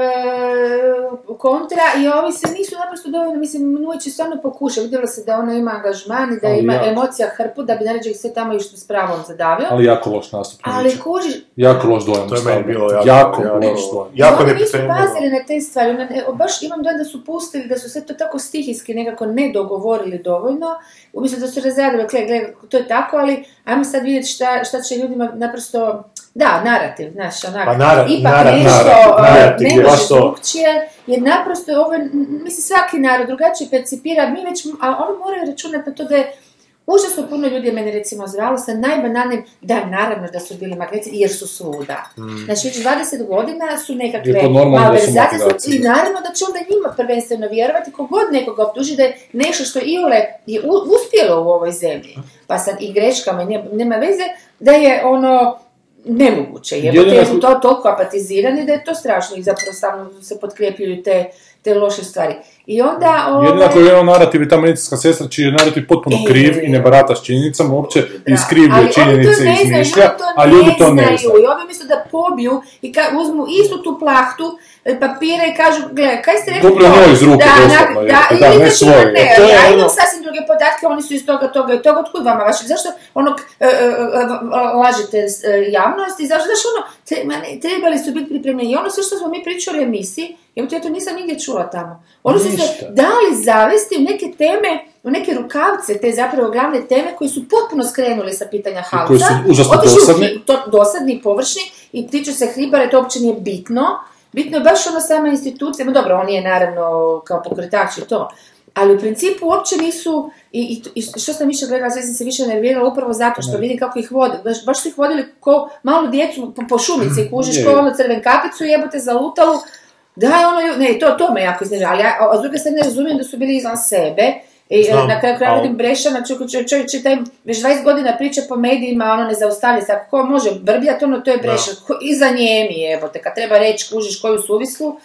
kontra i ovi se nisu naprosto dovoljno, mislim, Nujić će stvarno pokuša, vidjelo se da ona ima angažman i da Ali ima jako. emocija hrpu, da bi naređe ih sve tamo išli s pravom zadavio. Ali jako loš nastup. Ali kužiš, Jako loš dojam. To je meni bilo jako- jako, jako- loš dojam. Jako oni nisu pazili na te stvari, ona, ne- baš imam dojam da su pustili, da su sve to tako stihijski nekako ne dogovorili dovoljno, umjesto da su razradili, gle, gle, to je tako, ali ajmo sad vidjeti šta, šta će ljudima naprosto, da, narativ, znaš, onak, Pa nara- ipak narativ, nešto narativ, narativ, ne može drugčije, jer naprosto ovo, je- m, mislim, svaki narod drugačije percipira, mi već, a oni moraju računati na to da je Užasno puno ljudi je mene recimo zvalo sa najbanalnim, da naravno da su bili magneti jer su svuda. Znači već 20 godina su nekakve malverzacije i naravno da će onda njima prvenstveno vjerovati kogod nekoga optuži da je nešto što iole je uspjelo u ovoj zemlji. Pa sad i greškama i ne- nema veze da je ono nemoguće. Jebote, Jedino jer ako- su to toliko apatizirani da je to strašno i zapravo stalno se potkrepljuju te, te loše stvari. I onda... Jedino ovaj, ako je jedan narativ i ta medicinska sestra čiji je narativ potpuno E, kriv i ne barata s činjenicama, uopće Da, iskrivljuje činjenice oni i izmišlja, oni a ljudi to ne znaju. I ovi umjesto da pobiju i ka, uzmu istu tu plahtu e, papira i kažu, gle, kaj ste rekli Dobro, njoj iz ruke, da, je, da, da, ili ne svoje. Ne, To je ja ono- imam sasvim druge podatke, oni su iz toga, toga i toga, otkud vama vaši? Zašto onog e, e, e, lažete javnost i zašto, zašto ono, trebali su biti pripremljeni. I ono sve što smo mi pričali u emisiji, ja to nisa nigdje čula tamo. Oni su se dali zavesti u neke teme, u neke rukavce, te zapravo glavne teme koji su potpuno skrenuli sa pitanja Halca. koji su užasno dosadni. to, dosadni površni i tiču se Hribare, to uopće nije bitno. Bitno je baš ono sama institucija, dobro, on je naravno kao pokretač i to, ali u principu uopće nisu, i, i, i što sam više gledala, sve sam se više nervirala upravo zato što vidim kako ih vode, baš, baš su ih vodili ko malu djecu po, po šumici, *clears throat* kužiš ko ono crven kapicu, jebote za lutalu, Daj ono, ne, to, to me jako iznežava, ali ja, a s druge strane razumijem da su bili izvan sebe, i e, Znam, na kraju kraja ali- vidim Brešana, čovjek, čovjek, čovjek, čovjek, taj već 20 godina priča po medijima, ono ne zaustavlja se, ako ko može brbljati, ono to je Brešan, Ko- iza njemi, evo te, kad treba reći, kužiš koju suvislu,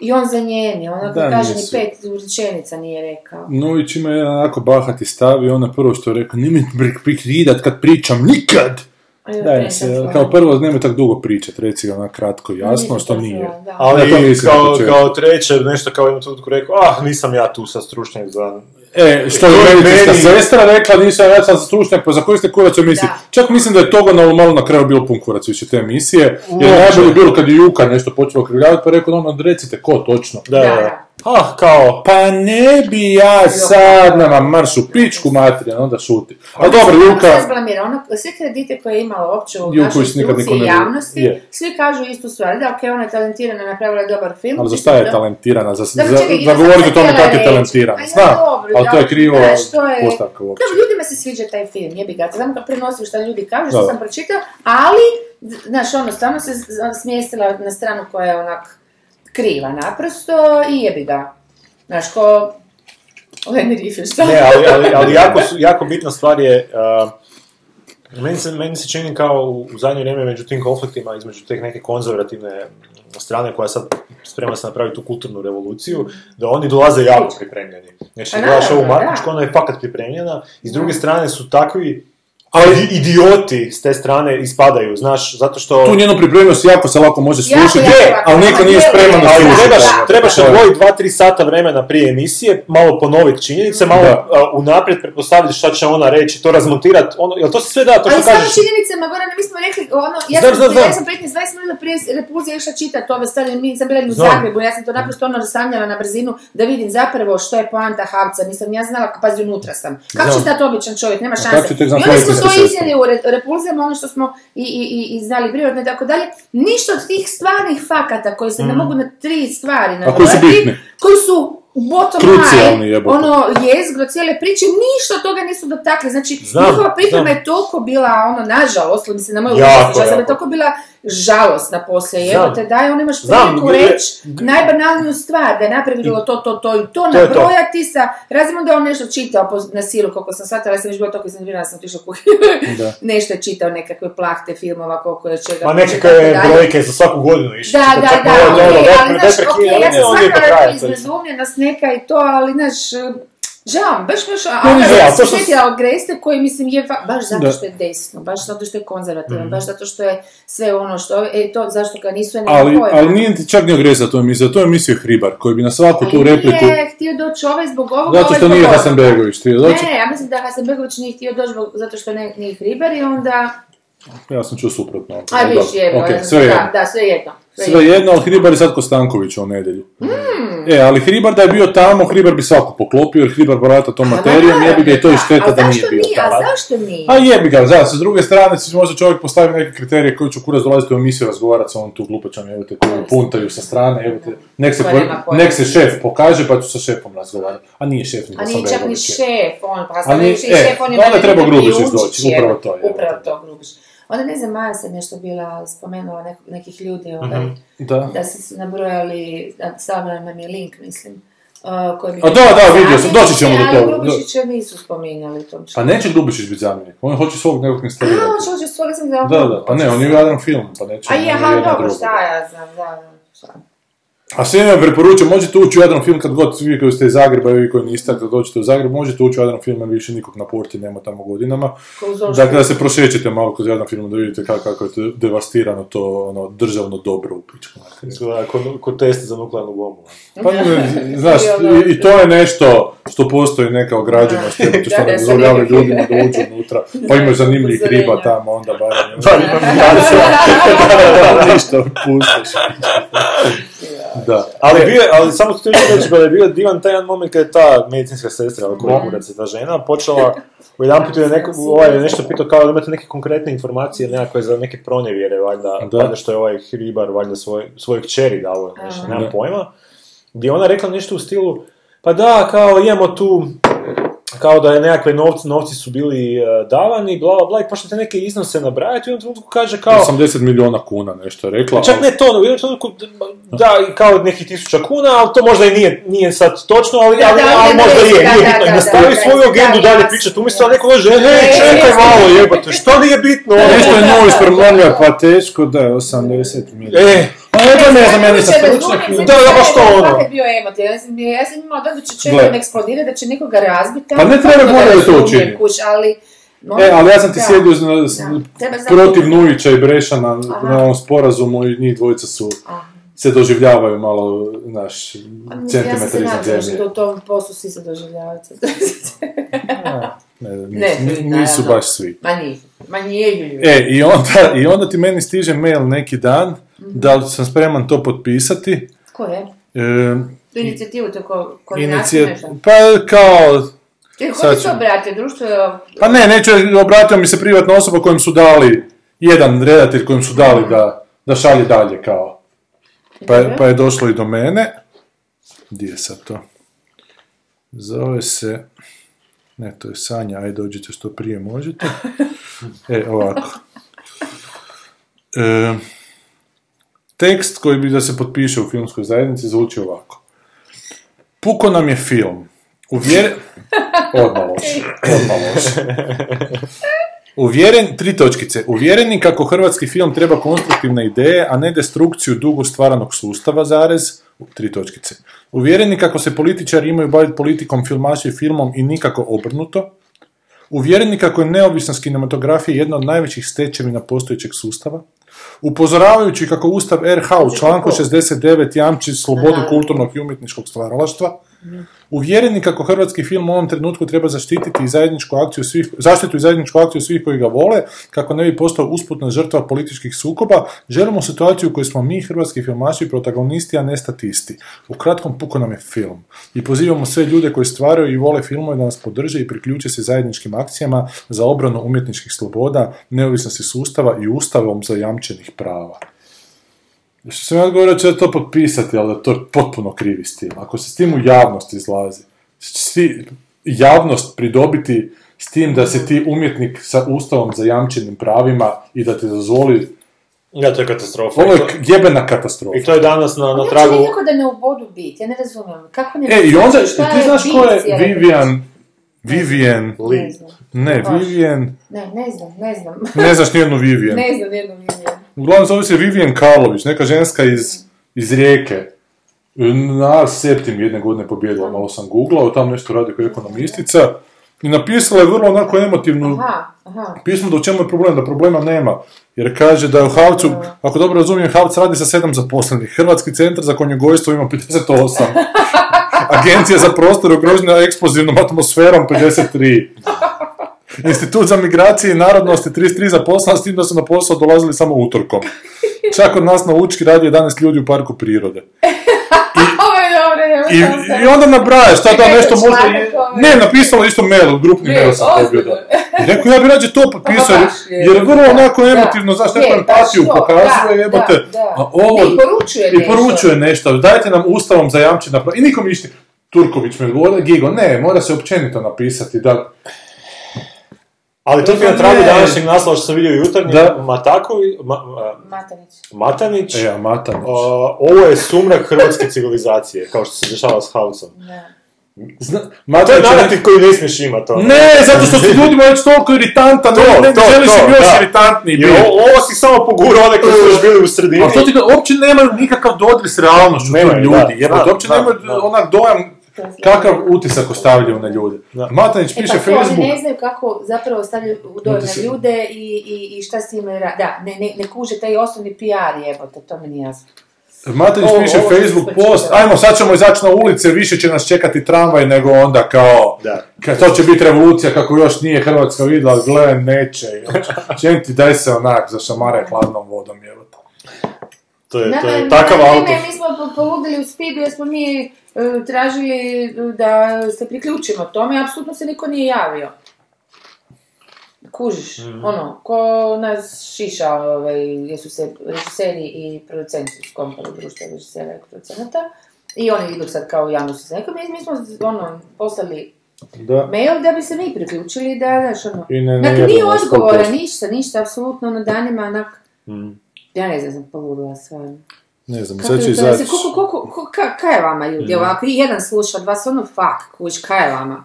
i on za njeni, onako Da, kaže ni pet rečenica nije rekao. Nujić ima jedan onako bahati stav i ona prvo što je rekao, nemoj prikridat kad pričam, nikad! A joj, Daj mi Brešan se, flan. kao prvo, nemoj tako dugo pričat, reci ga onak kratko i jasno, što to nije. da. Ali kao, kao treće, nešto kao jednom trenutku rekao, ah, nisam ja tu sa stručnjak za... E, što To je medicinska meni- sestra rekla, nisam ja sam stručnjak, pa za koji ste kurac u emisiji? Da. Čak mislim da je toga na malo na kraju bilo pun kurac više te emisije, jer najbolje je bilo kad je Juka nešto počelo krivljavati, pa je rekao, ono, recite ko točno. Da. da. Ah, kao, Pa ne bi ja sad nama marš u pičku materijan, onda šuti. Ali dobro, Juka. Ono, sve kredite koje je imala uopće u našoj instituciji i javnosti, je. svi kažu istu stvar. Da, ok, ona je talentirana, napravila je dobar film. ali za čisto šta je da- talentirana? Za, čekaj, za govoriti o tome kako je talentirana. A ja, dobro, ali to je da, krivo je- postavka uopće. Dobro, ljudima se sviđa taj film, jebi ga, znam kad prenosim šta ljudi kažu, što Da. sam pročitala, ali, znaš, ono, stvarno se smjestila na stranu koja je onak kriva naprosto i jebi ga. Znaš, ko... Riefenstahl. ne, ali, ali, ali jako, su, jako bitna stvar je, uh, meni, se, meni se čini kao u, u zadnje vrijeme među tim konfliktima, između te neke konzervativne strane koja sad sprema se napraviti tu kulturnu revoluciju, da oni dolaze jako pripremljeni. Znači, Pa gledaš ovu da. ona je fakat pripremljena, i s druge strane su takvi Ali idi- idioti s te strane ispadaju, znaš, zato što... tu njenu pripremljenost jako se lako može slušati, lako, ali ali nije je- spreman na Ali slušati. trebaš, trebaš odvojiti 2-3 sata vremena prije emisije, malo ponoviti činjenice, malo Da. unaprijed pretpostaviti šta će ona reći, to razmontirati, ono, jel to se sve da, to Ali što samo kažeš? činjenicama, Gorane, mi smo rekli, ono, ja Znam, sam, znam, znam. ja sam 15-20 minuta prije repulzije išla čitati ove stvari, mi sam bila u. Zagrebu, ja sam to naprosto ono sanjala na brzinu, da vidim zapravo što je poanta Havca, nisam ja znala, pazi, unutra sam. Kako će znati običan čovjek, nema šanse. To iznijeli u re- repulzijama, ono što smo i, i, i, i znali prirodno i tako dalje, ništa od tih stvarnih fakata koji se ne mogu na tri stvari A koji su bitni. koji su bottom line, ono jezgro cijele priče, ništa od toga nisu dotakli. Znači, Znam, njihova priprema znam. je toliko bila, ono, nažalost, mislim, na moju ja sam je toliko bila žalosna poslije, Znam. jebote, daj, on imaš priliku reći najbanalniju stvar, da je napravilo to, to, to i to, To je to. nabrojati sa, razimo da je on nešto čitao po- na silu, koliko sam shvatila, ja sam već bila toliko iznervirana, sam otišla Da. *laughs* nešto je čitao, nekakve plahte filmova, koliko je čega. Tako nekakve brojke za svaku godinu išli. Da, da, da, Ono, okej, ono, daj- ali daj znaš, prekini, okej, ja ne, sam on nije do shvatila da kraja, je to to je- izbezumljenost neka i to, ali znaš, žao, baš baš, a Ne, ne, onda ne, ja a to sam što- sjetila od Greste koji mislim je va- baš zato što je desno, baš zato što je konzervativan, Mhm. baš zato što je sve ono što, e to zašto ga nisu ne Ali, ali nije čak ni ogreza to emisija, to je emisija Hribar, koji bi na svaku tu repliku... Nije htio doći ovaj zbog ovoga, Zato ovaj što zbog nije. Hasanbegović htio doći. Ne, ja mislim da Hasanbegović nije htio doći zato što ne, nije Hribar i onda... Ja sam čuo suprotno. Ali viš, jebo, okej, sve jedno. da, da, sve jedno. Sve jedno, ali Hribar je sad Kostanković u nedjelju. E, ali Hribar da je bio tamo, Hribar bi svako poklopio, jer Hribar barata tom materijom, jebi ga i to je šteta da nije bio A tamo. zašto nije? A jebi ga, s druge strane si možda čovjek postavi neke kriterije koji će kurac dolaziti u emisiju razgovarati sa ovom tu glupačom, evo te, koji puntaju sa strane, evo te, nek se, nek se šef pokaže pa ću sa šefom razgovarati. A nije šef, nego A sa nije čak ni je. šef, on, pa A sad nije- i e, šef, on je onda treba Grubišić doći, je, upravo to je, Upravo to, Grubiš. Onda ne znam, Maja se nešto bila spomenula nek- nekih ljudi, ovaj, Da. da se su nabrojali, da stavila nam je link, mislim, uh, koji bi... A da, da, vidio sam, doći ćemo do Ali toga, da. Grubišića nisu spominjali tom Pa članku. neće Grubišić biti zamjenik, on hoće svog nekog A, instalirati. hoće, svoga sam da... Da, da, pa ne, on je u Jadran film, pa neće. A je, on aha, dobro, šta ja znam, da, da, šta. A sve vam preporučujem, možete ući u Jadran film kad god vi koji ste iz Zagreba i vi koji niste, kad dođete u Zagreb, možete ući u Jadran film jer više nikog na porti nema tamo godinama. Dakle, da se prošećete malo kroz Jadran film da vidite kako, kako je to devastirano to ono, državno dobro u pičku. Izgleda ko, ko test za nuklearnu bombu. Pa, znaš, *laughs* i, i to je nešto što postoji neka ograđenost, jer što ne dozvoljavaju ljudima da uđu unutra, pa imaju zanimljivih riba tamo, onda barem. Pa imam da, da, ništa, pustiš. Da. Ali, bio, je- ali samo ti reći da je bio divan taj jedan moment kad je ta medicinska sestra, ali koja kurac je ta žena, počela u jedan put je neko, ovaj, nešto pitao kao da imate neke konkretne informacije nekakve za neke pronevjere, valjda, Da. valjda što je ovaj Hribar, valjda svoj, svojoj kćeri dao ili nešto, Aha. nemam Da. pojma, gdje je ona rekla nešto u stilu, pa da, kao imamo tu, kao da je nekakve novci, novci su bili e, davani, bla, bla, bla, i počnete neke iznose nabrajati i on trenutku kaže kao, 80 miliona kuna nešto je rekla. Čak ne to, u jednom trenutku, da, i kao nekih tisuća kuna, ali to možda i nije, nije sad točno, ali, ali, ali da, možda da, je, nije bitno. I nastavi svoju agendu da, dalje da. pričati, umjesto da neko kaže, Ne, hej, čekaj malo, jebote, što nije bitno? ono?" Nešto je novo ispremljeno, pa teško da je 80 miliona. E, A ne da ne znam, ja nisam stručnjak. Da, da, baš to ono. Bio emotivan, ja sam, ja imala da će Gle. čekam eksplodira, da će nekoga razbiti. Pa ne treba bolje da to učini. Ali... E, ali ja sam ti Da. sjedio Da. Protiv Nujića i Brešana Aha. na ovom sporazumu i njih dvojica su Aha. se doživljavaju malo, naš, Pa mislim, Ja sam centimetar se da zemlje. u tom poslu svi se doživljavaju. *laughs* Ne, Ne, nisu, naravno. nisu baš svi. Ma nije, ma nije. E, i onda, i onda ti meni stiže mail neki dan da li sam spreman to potpisati. Ko je? E, Tu inicijativu, to ko, nešto? pa kao, Čekaj, ko ti se obratio? Društvo je... pa ne, neću, obratio mi se privatna osoba kojem su dali, jedan redatelj kojem su dali da, da šalje dalje kao. Pa, je- pa je došlo i do mene. Gdje je sad to? Zove se... Ne, to je Sanja, ajde dođite što prije možete. *laughs* E, ovako. E, tekst koji bi da se potpiše u filmskoj zajednici zvuči ovako. Puko nam je film. Uvjer... *laughs* Odmah loše. Uvjeren, tri točkice. Uvjereni kako hrvatski film treba konstruktivne ideje, a ne destrukciju dugo stvaranog sustava, zarez, tri točkice. Uvjereni kako se političari imaju baviti politikom, filmaši filmom i nikako obrnuto. Uvjereni kako je neovisnost kinematografije jedna od najvećih stečevina postojećeg sustava. Upozoravajući kako Ustav RH u članku 69 jamči slobodu kulturnog i umjetničkog stvaralaštva. Uvjereni kako hrvatski film u ovom trenutku treba zaštititi i zajedničku akciju svih, zaštitu i zajedničku akciju svih koji ga vole, kako ne bi postao usputna žrtva političkih sukoba, želimo situaciju u kojoj smo mi, hrvatski filmaši, protagonisti, a ne statisti. U kratkom puko nam je film. I pozivamo sve ljude koji stvaraju i vole filmove da nas podrže i priključe se zajedničkim akcijama za obranu umjetničkih sloboda, neovisnosti sustava i ustavom zajamčenih prava. Što sam ja odgovorio će to potpisati, ali da to je potpuno krivi stil. Ako se s tim u javnost izlazi, si javnost pridobiti s tim da si ti umjetnik sa ustavom zajamčenim pravima i da ti dozvoli Ja, to je katastrofa. Ovo je to- jebena katastrofa. I to je danas na, na Ja tragu... nikako da ne ubodu bit, ja ne razumijem. Kako ne E, i onda, šta ti znaš ko je Vivian, Vivian? Ne znam. ne. Vivian, Ne, ne znam, ne znam. ne znaš nijednu Vivian. *laughs* ne znam jednu Vivian. Uglavnom zove se Vivian Karlović, neka ženska iz, iz Rijeke. Na Septim jedne godine pobjedila, malo sam googlao, tamo nešto radi kao ekonomistica. I napisala je vrlo onako emotivnu Aha, aha. pismo da u čemu je problem, da problema nema. Jer kaže da je u Havcu, ako dobro razumijem, Havc radi sa sedam zaposlenih. Hrvatski centar za konjogojstvo ima 58. *laughs* Agencija za prostor ugrožena eksplozivnom atmosferom 53. *laughs* *laughs* Institut za migracije i narodnosti 33 zaposlena, s tim da su na posao dolazili samo utorkom. Čak od nas na Učki radi 11 ljudi u parku prirode. *laughs* I, i onda nabraja šta da nešto može... ovaj. Ne, napisala isto mail, grupni mail sam dobio da. I rekao, ja bi rađe to potpisao, Ama jer, vrlo onako emotivno, znaš, neku empatiju pokazuje, jebote. da. A ovo... I poručuje I nešto. poručuje nešto, dajte nam ustavom zajamčena prava. I nikom ništa. Turković mi odgovorio, Gigo, ne, mora se općenito napisati da... Ali to ti je na Ne. tragu današnjeg naslova što sam vidio jutarnji, Da. Matakovi, ma, Matanić. Matanić, E, a Matanić. a, ovo je sumrak hrvatske civilizacije, kao što se dešava s Havcom. Da. Zna, To je narativ koji ne smiješ imati. ono. Ne, zato što su *laughs* ljudima već toliko iritantan, To, ne, ne, to, želiš to, im još da. Jer biti. o- ovo si samo pogurao one koji su još bili u sredini. A što ti uopće nemaju nikakav dodir s realnošću ljudi, znam, uopće nemaju onak dojam kakav utisak ostavljaju na ljude. Da. Matanić E piše pa to, oni Facebook, ne znaju kako zapravo stavljaju dojam na ljude i, i, i šta s time ra- Da, ne, ne, ne kuže taj osnovni PR jebote, to mi nije jasno. Matanić Ovo- piše ovo Facebook post, ajmo sad ćemo izaći na ulice, više će nas čekati tramvaj nego onda kao, Da. to će biti revolucija kako još nije Hrvatska vidjela, gle, neće. Čem ti daj se onak za šamare hladnom vodom, jebote. To je, to je takav auto. Mi smo po- poludili u Speedu jer smo mi e, tražili e, da se priključimo tome, apsolutno se niko nije javio. Kužiš, Mhm. ono, ko nas šiša, ovaj, jer su se režiseri i producenti skompali društvo režisera i producenata. I oni idu sad kao javnosti. Neko, mi, mi smo ono, poslali Da. mail da bi se mi priključili, da, znaš, ono, I ne, ne, Dakle, nije odgovora, 100%. ništa, ništa, apsolutno, na danima, onak, Mm. Ja ne znam, sam poludila stvarno. Ne znam, Kako sad će izaći. Koliko, koliko, ko, ka, kaj je vama ljudi? Ovako, i jedan sluša, dva su ono fuck, kuć, kaj je vama?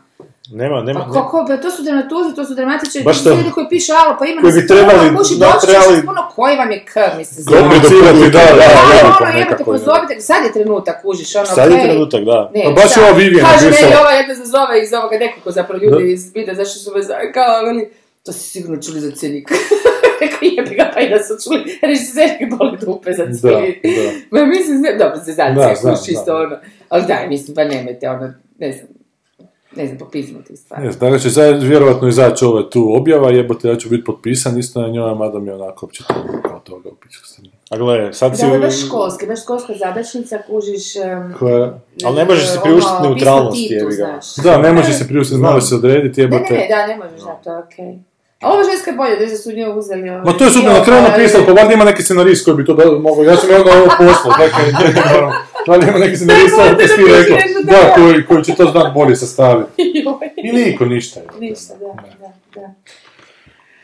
Nema, nema, Pa nema. ko, pa to su dramatuzi, to su dramatičari, Baš to su ljudi koji pišu, alo, pa ima Koji nas bi trebali- puno, kuži, da, doći trebali- puno, koji vam je krv, mislim, Dobro, znači. Komplicirati, da, da, Da, da, ono, nekako, jebate, pozovite, sad je trenutak, kužiš, ono, Sad je trenutak, da. Ne, Pa baš je ova Vivian Kaže, ne, ova jedna se zove iz ovoga nekoliko zapravo ljudi iz Bida, zašto su me zove, kao, veli, to si sigurno čuli za cijenik. *laughs* *laughs* Rekao, jebi ga, pa i da su čuli, režiserki boli dupe za Da, cijenik. da. Ma mislim, ne, dobro, se Da, kuš čisto znam. ono, ali daj, mislim, pa nemojte, ono, ne znam, ne znam, popismo tih stvari. Ne znam, dakle će sad vjerovatno izaći ova tu objava, jebote, ja ću biti potpisan isto na njoj, mada mi je onako opće to kao toga u pičku stranu. A gle, sad si... Da, baš školski, baš školska zadačnica, kužiš... em, Koja... Ali ne možeš si ono, priuštiti pismo neutralnost, Titu, jebi ga. Da, ne može se priuštiti, mora se odrediti, Ne, ne, jebote. ne, da, ne možeš, da, to je okej. A ovo ženska je bolje, da su nju uzeli ovaj... Ma to je super, na kraju napisao, pa valjda ima neki scenarist koji bi to da, mogao, ja sam je onda ovo poslao, dakle, *laughs* valjda ima neki scenarist, ovo Trebate što ti rekao, da, da. koji, koji će to znat bolje sastaviti. *laughs* I niko ništa. jebote. Ništa, da, da, da.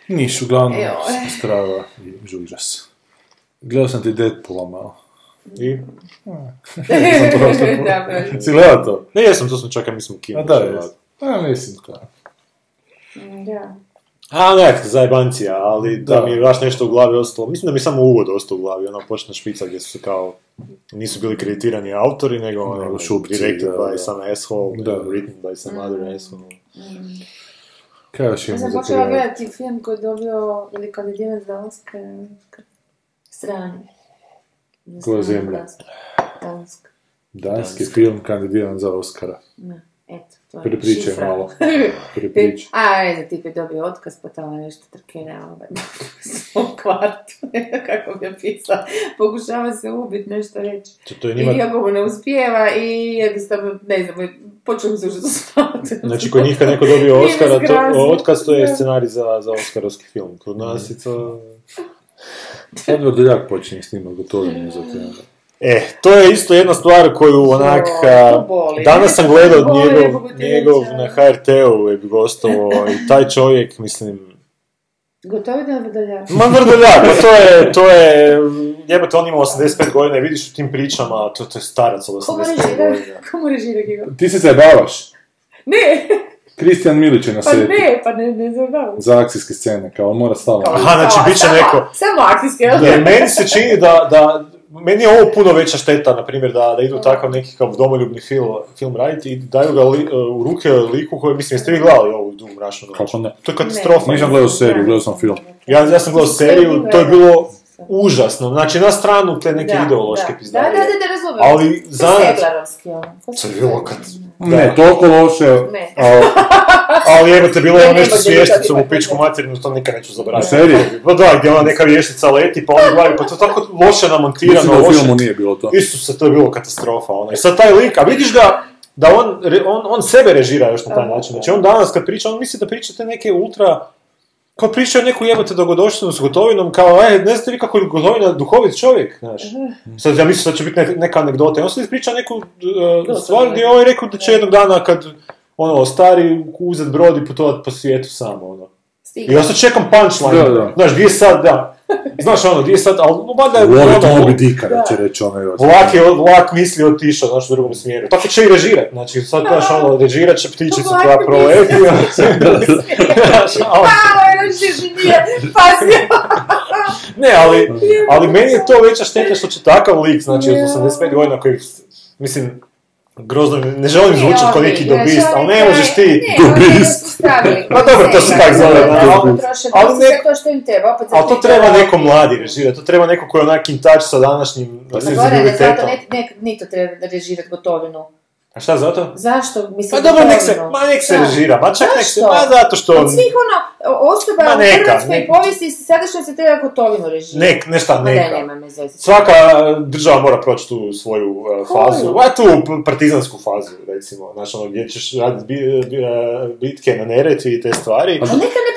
Niš, uglavnom, Joj. strava i užas. Gledao sam ti Deadpoola malo. I? *laughs* Sam prosto- Da, baš. Si gledao to? Ne, jesam, to sam čak, mislim, u kinu. A da, je jest. A, mislim, kao. Da. A, ne, zajebancija, ali da, Da. mi je baš nešto u glavi ostalo. Mislim da mi je samo uvod ostao u glavi, ono počne špica gdje su se kao, nisu bili kreditirani autori, nego ono, Nego šupci, directed da, by da. some asshole, Da. written by some other asshole. Kaj još Ja imamo sam za počela gledati film koji je dobio ili kandidiran za Oscar. Strani. Za Koja zemlja? Danska. Danski film kandidiran za Oscara. Ne, eto, to je Prepričaj šifra. malo. *laughs* Prepričaj. A, znam, tip je dobio otkaz, pa tamo nešto trkira ovaj, *laughs* svom kvartu, *laughs* kako bi opisala. Pokušava se ubiti, nešto reći. To, to je I njima, kako mu ne uspijeva i jednostavno, ne znam, počeo mi se užasno spavati. znači kod njih kad neko dobio Oscara, to, otkaz to je scenarij za, za Oscarovski film. Kod nas je to... Sad Vrdoljak počinje snimat gotovinu za te. E, to je isto jedna stvar koju onak... A, danas sam gledao njegov, njegov na HRT-u je gostovao i taj čovjek, mislim... Gotovi da Vrdoljak? Ma Vrdoljak, pa to je, to je, jebate, on ima 85 godina i vidiš u tim pričama, to, to je starac od Komu 85 režira? godina. Komu režira Gigo? Ti se zajebavaš? Ne, Kristijan Milić je na pa setu. ne, pa ne, ne znam. Za akcijske scene, kao mora stalno. Aha, znači, bit će neko- Samo akcijske, jel? Jer meni se čini da, da meni je ovo puno veća šteta, na primjer, da, da idu takav neki kao domoljubni film, film raditi i daju ga li, u ruke liku koji, mislim, jeste vi gledali ovu Dugu mračnu noć? Kako ne? To je katastrofa. Nisam gledao seriju, gledao sam film. Ja, ja sam gledao seriju, to je bilo užasno. Znači, na stranu te neke Da, ideološke da. Da, pizdarije. da, da, da, razumijem. Ali za To je bilo kad... Ne, toliko loše. Ne. Ali, *laughs* ali evo te bilo je ne nešto s vješticom u pičku materinu, to nikad neću zaboraviti. U seriji? Pa da, gdje ona neka vještica leti, pa oni gledaju, pa to je tako loše Mislim namontirano, da u filmu nije bilo to. Isuse, to je bilo katastrofa. Ono. I sad taj lik, a vidiš ga, da on, on, on sebe režira još na taj način. Znači on danas kad priča, on misli da pričate neke ultra, kao pričaju neku jebote dogodoštinu s gotovinom, kao, e, ne znate vi kako je gotovina duhovit čovjek, znaš. Sad ja mislim da će biti ne- neka anegdota. I on sad ispriča neku uh, stvar gdje je ovaj rekao da će jednog dana kad ono, stari uzet brod i putovat po svijetu samo, ono. I ja sad čekam punchline. Da, da. Znaš, gdje je sad, da. Znaš ono, gdje je sad, ali no, valjda je... Lovi ono, to Moby Dicka, da će reći onaj. Vlak je, vlak misli otišao, znaš, u drugom smjeru. Tako će i režirat, znači, sad, znaš, *laughs* ono, režirat će ptičicu Vlak koja proleti, *laughs* znaš, a on- A, još još nije pasio. *laughs* Ne, ali, ali meni je to veća šteta što će takav lik, znači, od 85 godina koji, mislim, grozno, ne želim zvučati kao neki dobist, ali ne možeš ti... Dobist. Ma dobro, to se tak zove, ali, ne... ne- to što im treba, opet Ali to treba neko mladi režirati, to treba neko koji je onak in touch sa današnjim Pa ne, senzibilitetom. ne, ne, ni to treba režirati gotovinu. A šta zato? Zašto? Mislim, Pa dobro, nek se, gotovinu. ma nek se režira, ma čak nek se, ma zato što... Od svih ono, osoba Ma u neka, hrvatskoj neka. povijesti i sadašnjosti treba gotovinu režirati. Nek, nešta, Ma ne, neka. nema me. Svaka država mora proći tu svoju uh, fazu, a tu partizansku fazu, recimo, znaš, ono, gdje ćeš raditi bi- bi- uh, bitke na Neretvi i te stvari. A neka ne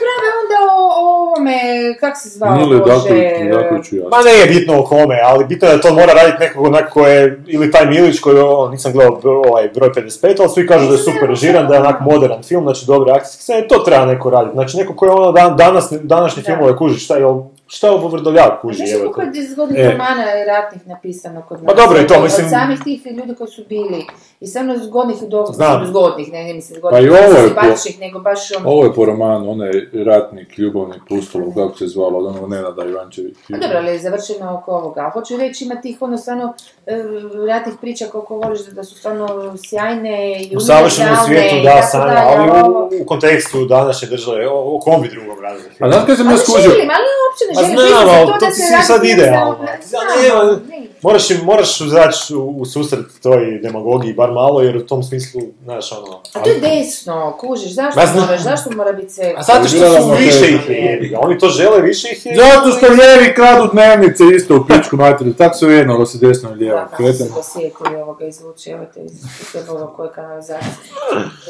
o, ovome, kak se zvao, Mile Bože, Daković. Ma ne je bitno o kome, ali bitno je da to mora raditi nekog onak ko je, ili taj Milić koji je, o, nisam gledao ovaj broj 55, ali svi kažu da je super režiran, da je onak modern film, znači dobre akcijske scene, to treba neko raditi. Znači neko ko je ono dan, danas, današnje Da. filmove kuži, šta je, šta je ovo Vrdoljak kuži, Znaš evo koliko je zgodnih E. romana i ratnih napisano kod nas? Pa dobro je to, Od mislim- samih tih ljudi koji su bili. I stvarno zgodnih i dobro, zgodnih, ne, ne mislim Pa zgodnih, i ovo je po- nego baš ono... Ovo je po romanu, onaj ratnik, ljubavnik, pustolov, kako se zvalo, od onog Nenada Ivančević. Pa dobro, ali je završeno oko ovoga. Hoću reći, ima tih ono stvarno e, ratnih priča koliko voliš da, da su stvarno sjajne i U savršenom svijetu, da, tako Sanja, ali ovo- u, u kontekstu današnje države, o, o kom bi drugom radili A znaš kad sam ja Ali skužio? ali uopće ne želim. znam, to to da se sad univerzalno. Moraš, im- moraš izaći u, u susret toj demagogiji, bar malo, jer u tom smislu, znaš, ono... A to je desno, kužiš, zašto Ma moraš, zašto mora biti se... A zato što su više ih je. Oni to žele, više ih je. Zato što lijevi kradu dnevnice isto u pičku materiju, tako su jedno da se desno i lijevo. Da, kako Kretan. se dosjetili ovoga izvući, evo te iz koje kanalizacije.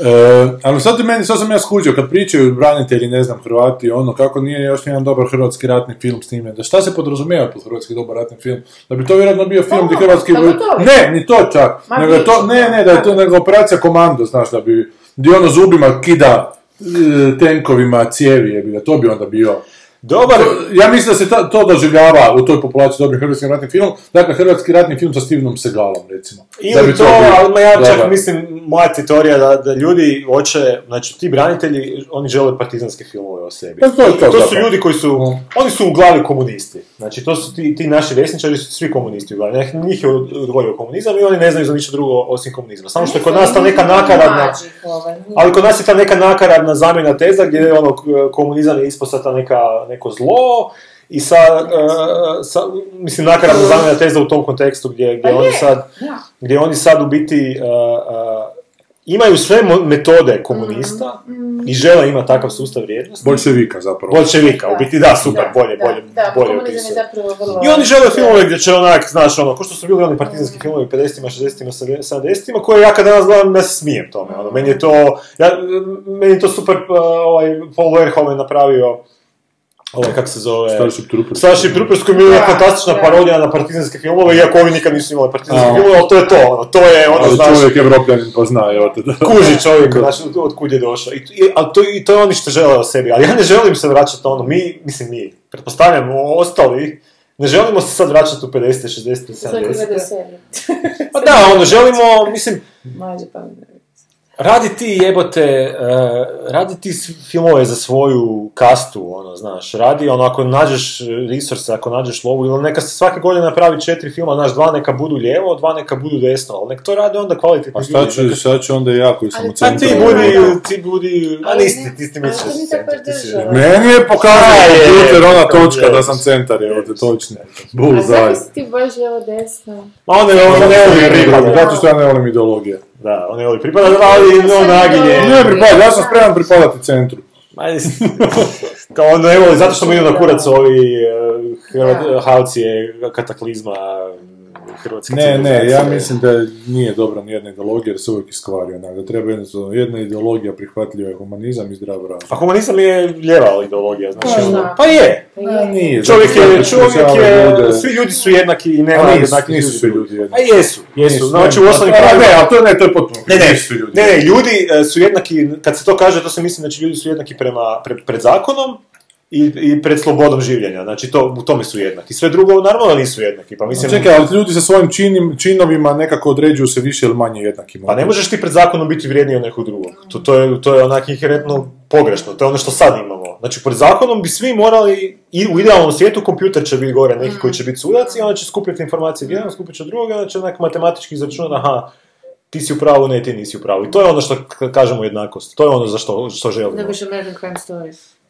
E, ali sad ti meni, sad sam ja skuđio, kad pričaju branitelji, ne znam, Hrvati, ono, kako nije još jedan dobar hrvatski ratni film snimljen, da šta se podrazumijeva pod hrvatski dobar ratni film? Da bi to vjerojatno bio film gdje hrvatski... Ne, ni to čak, Ma nego je to, ne, ne, da je to nego operacija komando, znaš, da bi, gdje ono zubima kida e, tenkovima cijevi, jebi ga, to bi onda bio. Dobar, Ja mislim da se ta- to doživljava u toj populaciji dobrim hrvatskim ratnim filmom, dakle hrvatski ratni film sa Stevenom Segalom, recimo. Da Ili bi to, bio ali ma ja čak dobar. mislim, moja te teorija da, da ljudi hoće, znači ti branitelji, oni žele partizanske filmove o sebi. Pa to je to to su ljudi koji su, Mm. oni su u glavi komunisti. Znači to su ti, ti naši vesničari su svi komunisti u glavi. Njih- Njih je odgojio komunizam i oni ne znaju za ništa drugo osim komunizma. Samo što je kod nas ta neka nakaradna, ali kod nas je ta neka nakaradna zamjena teza gdje je ono, komunizam je ispao sad ta neka, neko zlo i sa, e, sa, mislim, nakaradna zamjena teza u tom kontekstu gdje, gdje Pa oni sad, gdje oni sad u biti uh, uh, imaju sve metode komunista Mm, i žele imati takav sustav vrijednosti. Boljševika zapravo. Bolševika, u biti da, super, Da, bolje, da, bolje, da, bolje zapravo vrlo... I oni žele filmove gdje će onak, znaš, ono, ko što su bili oni partizanski filmovi 50-ima, 60-ima, 70-ima, koje ja kad danas gledam, ja se smijem tome, ono, meni je to, ja, meni je to super, uh, ovaj, Paul Verhoeven napravio ovaj, kako se zove... Starship Troopers. Starship Troopers koji je Da, fantastična parodija na partizanske filmove, iako ovi nikad nisu imali partizanske A. filmove, ali to je to, ono, to je ono, Ali znaš, čovjek evropljanin pa zna, evo te da. kuži *laughs* čovjek, znaš, od kud je došao. I, i, ali to, I to je oni što žele o sebi, ali ja ne želim se vraćati ono, mi, mislim mi, pretpostavljam, ostali, ne želimo se sad vraćati u 50, 60, Svako gleda 70. sebi. Pa da, ono, želimo, mislim, Mlađe pa ne. Radi ti jebote, uh, radi ti filmove za svoju kastu, ono, znaš, radi, ono, ako nađeš resurse, ako nađeš lovu, ili neka se svake godine napravi četiri filma, znaš, dva neka budu lijevo, dva neka budu desno, ali nek to rade onda kvalitetni A šta ću, šta ću onda ja koji sam Ali u pa Pa centru? ti Centralno, budi, da. ti budi, a ne- ti ti misliš baš ti si... držala. Meni je pokazao A, je, kompjuter ona točka da sam centar, evo te točno. Bull A si ti boš lijevo desno? Ma on ne, on ne voli pripada, Zato što ja ne volim ideologije. Da, on ne voli pripada, ali no naginje. Ne pripada, ja sam spreman pripadati centru. Ma, *laughs* Kao on ne voli, zato što mu idu na kurac ovi uh, Hrvat, Halci je kataklizma hrvatske Ne, ne, ja mislim da nije dobra nijedna ideologija jer se uvijek iskvari onak, da treba jednostavno jedna ideologija prihvatljiva je humanizam i zdrav razum. Pa humanizam je lijeva ideologija, znači, Pa ono- pa je. A, nije, Čovjek je, čovjek je, ljude- svi ljudi su jednaki i nema A nisu, jednakih nisu ljudi. svi ljudi jednaki. A jesu, jesu, Nisu, znači ne, u osnovnim a, pravima. Ne, ali to ne, to je potpuno. Ne, ne, nisu svi ljudi. ne, ne, ljudi e, su jednaki, kad se to kaže, to se misli, znači ljudi su jednaki prema, pred zakonom i, i pred slobodom življenja, znači to, u tome su jednaki. Sve drugo, naravno da nisu jednaki, pa mislim... Čekaj, ali ljudi sa svojim činim, činovima nekako određuju se više ili manje jednakima. Pa ne možeš ti pred zakonom biti vrijedniji od nekog drugog. To, to je, to je onak inherentno pogrešno, to je ono što sad imamo. Znači, pred zakonom bi svi morali, i u idealnom svijetu kompjuter će biti gore, neki koji će biti sudac i onda će skupljati informacije jedan, skupit će druga, onda će onak matematički izračunati, aha, ti si u pravu, ne, ti nisi u pravu. I to je ono što kažemo jednakost. To je ono za što, što želimo. Dobiš American Crime Stories.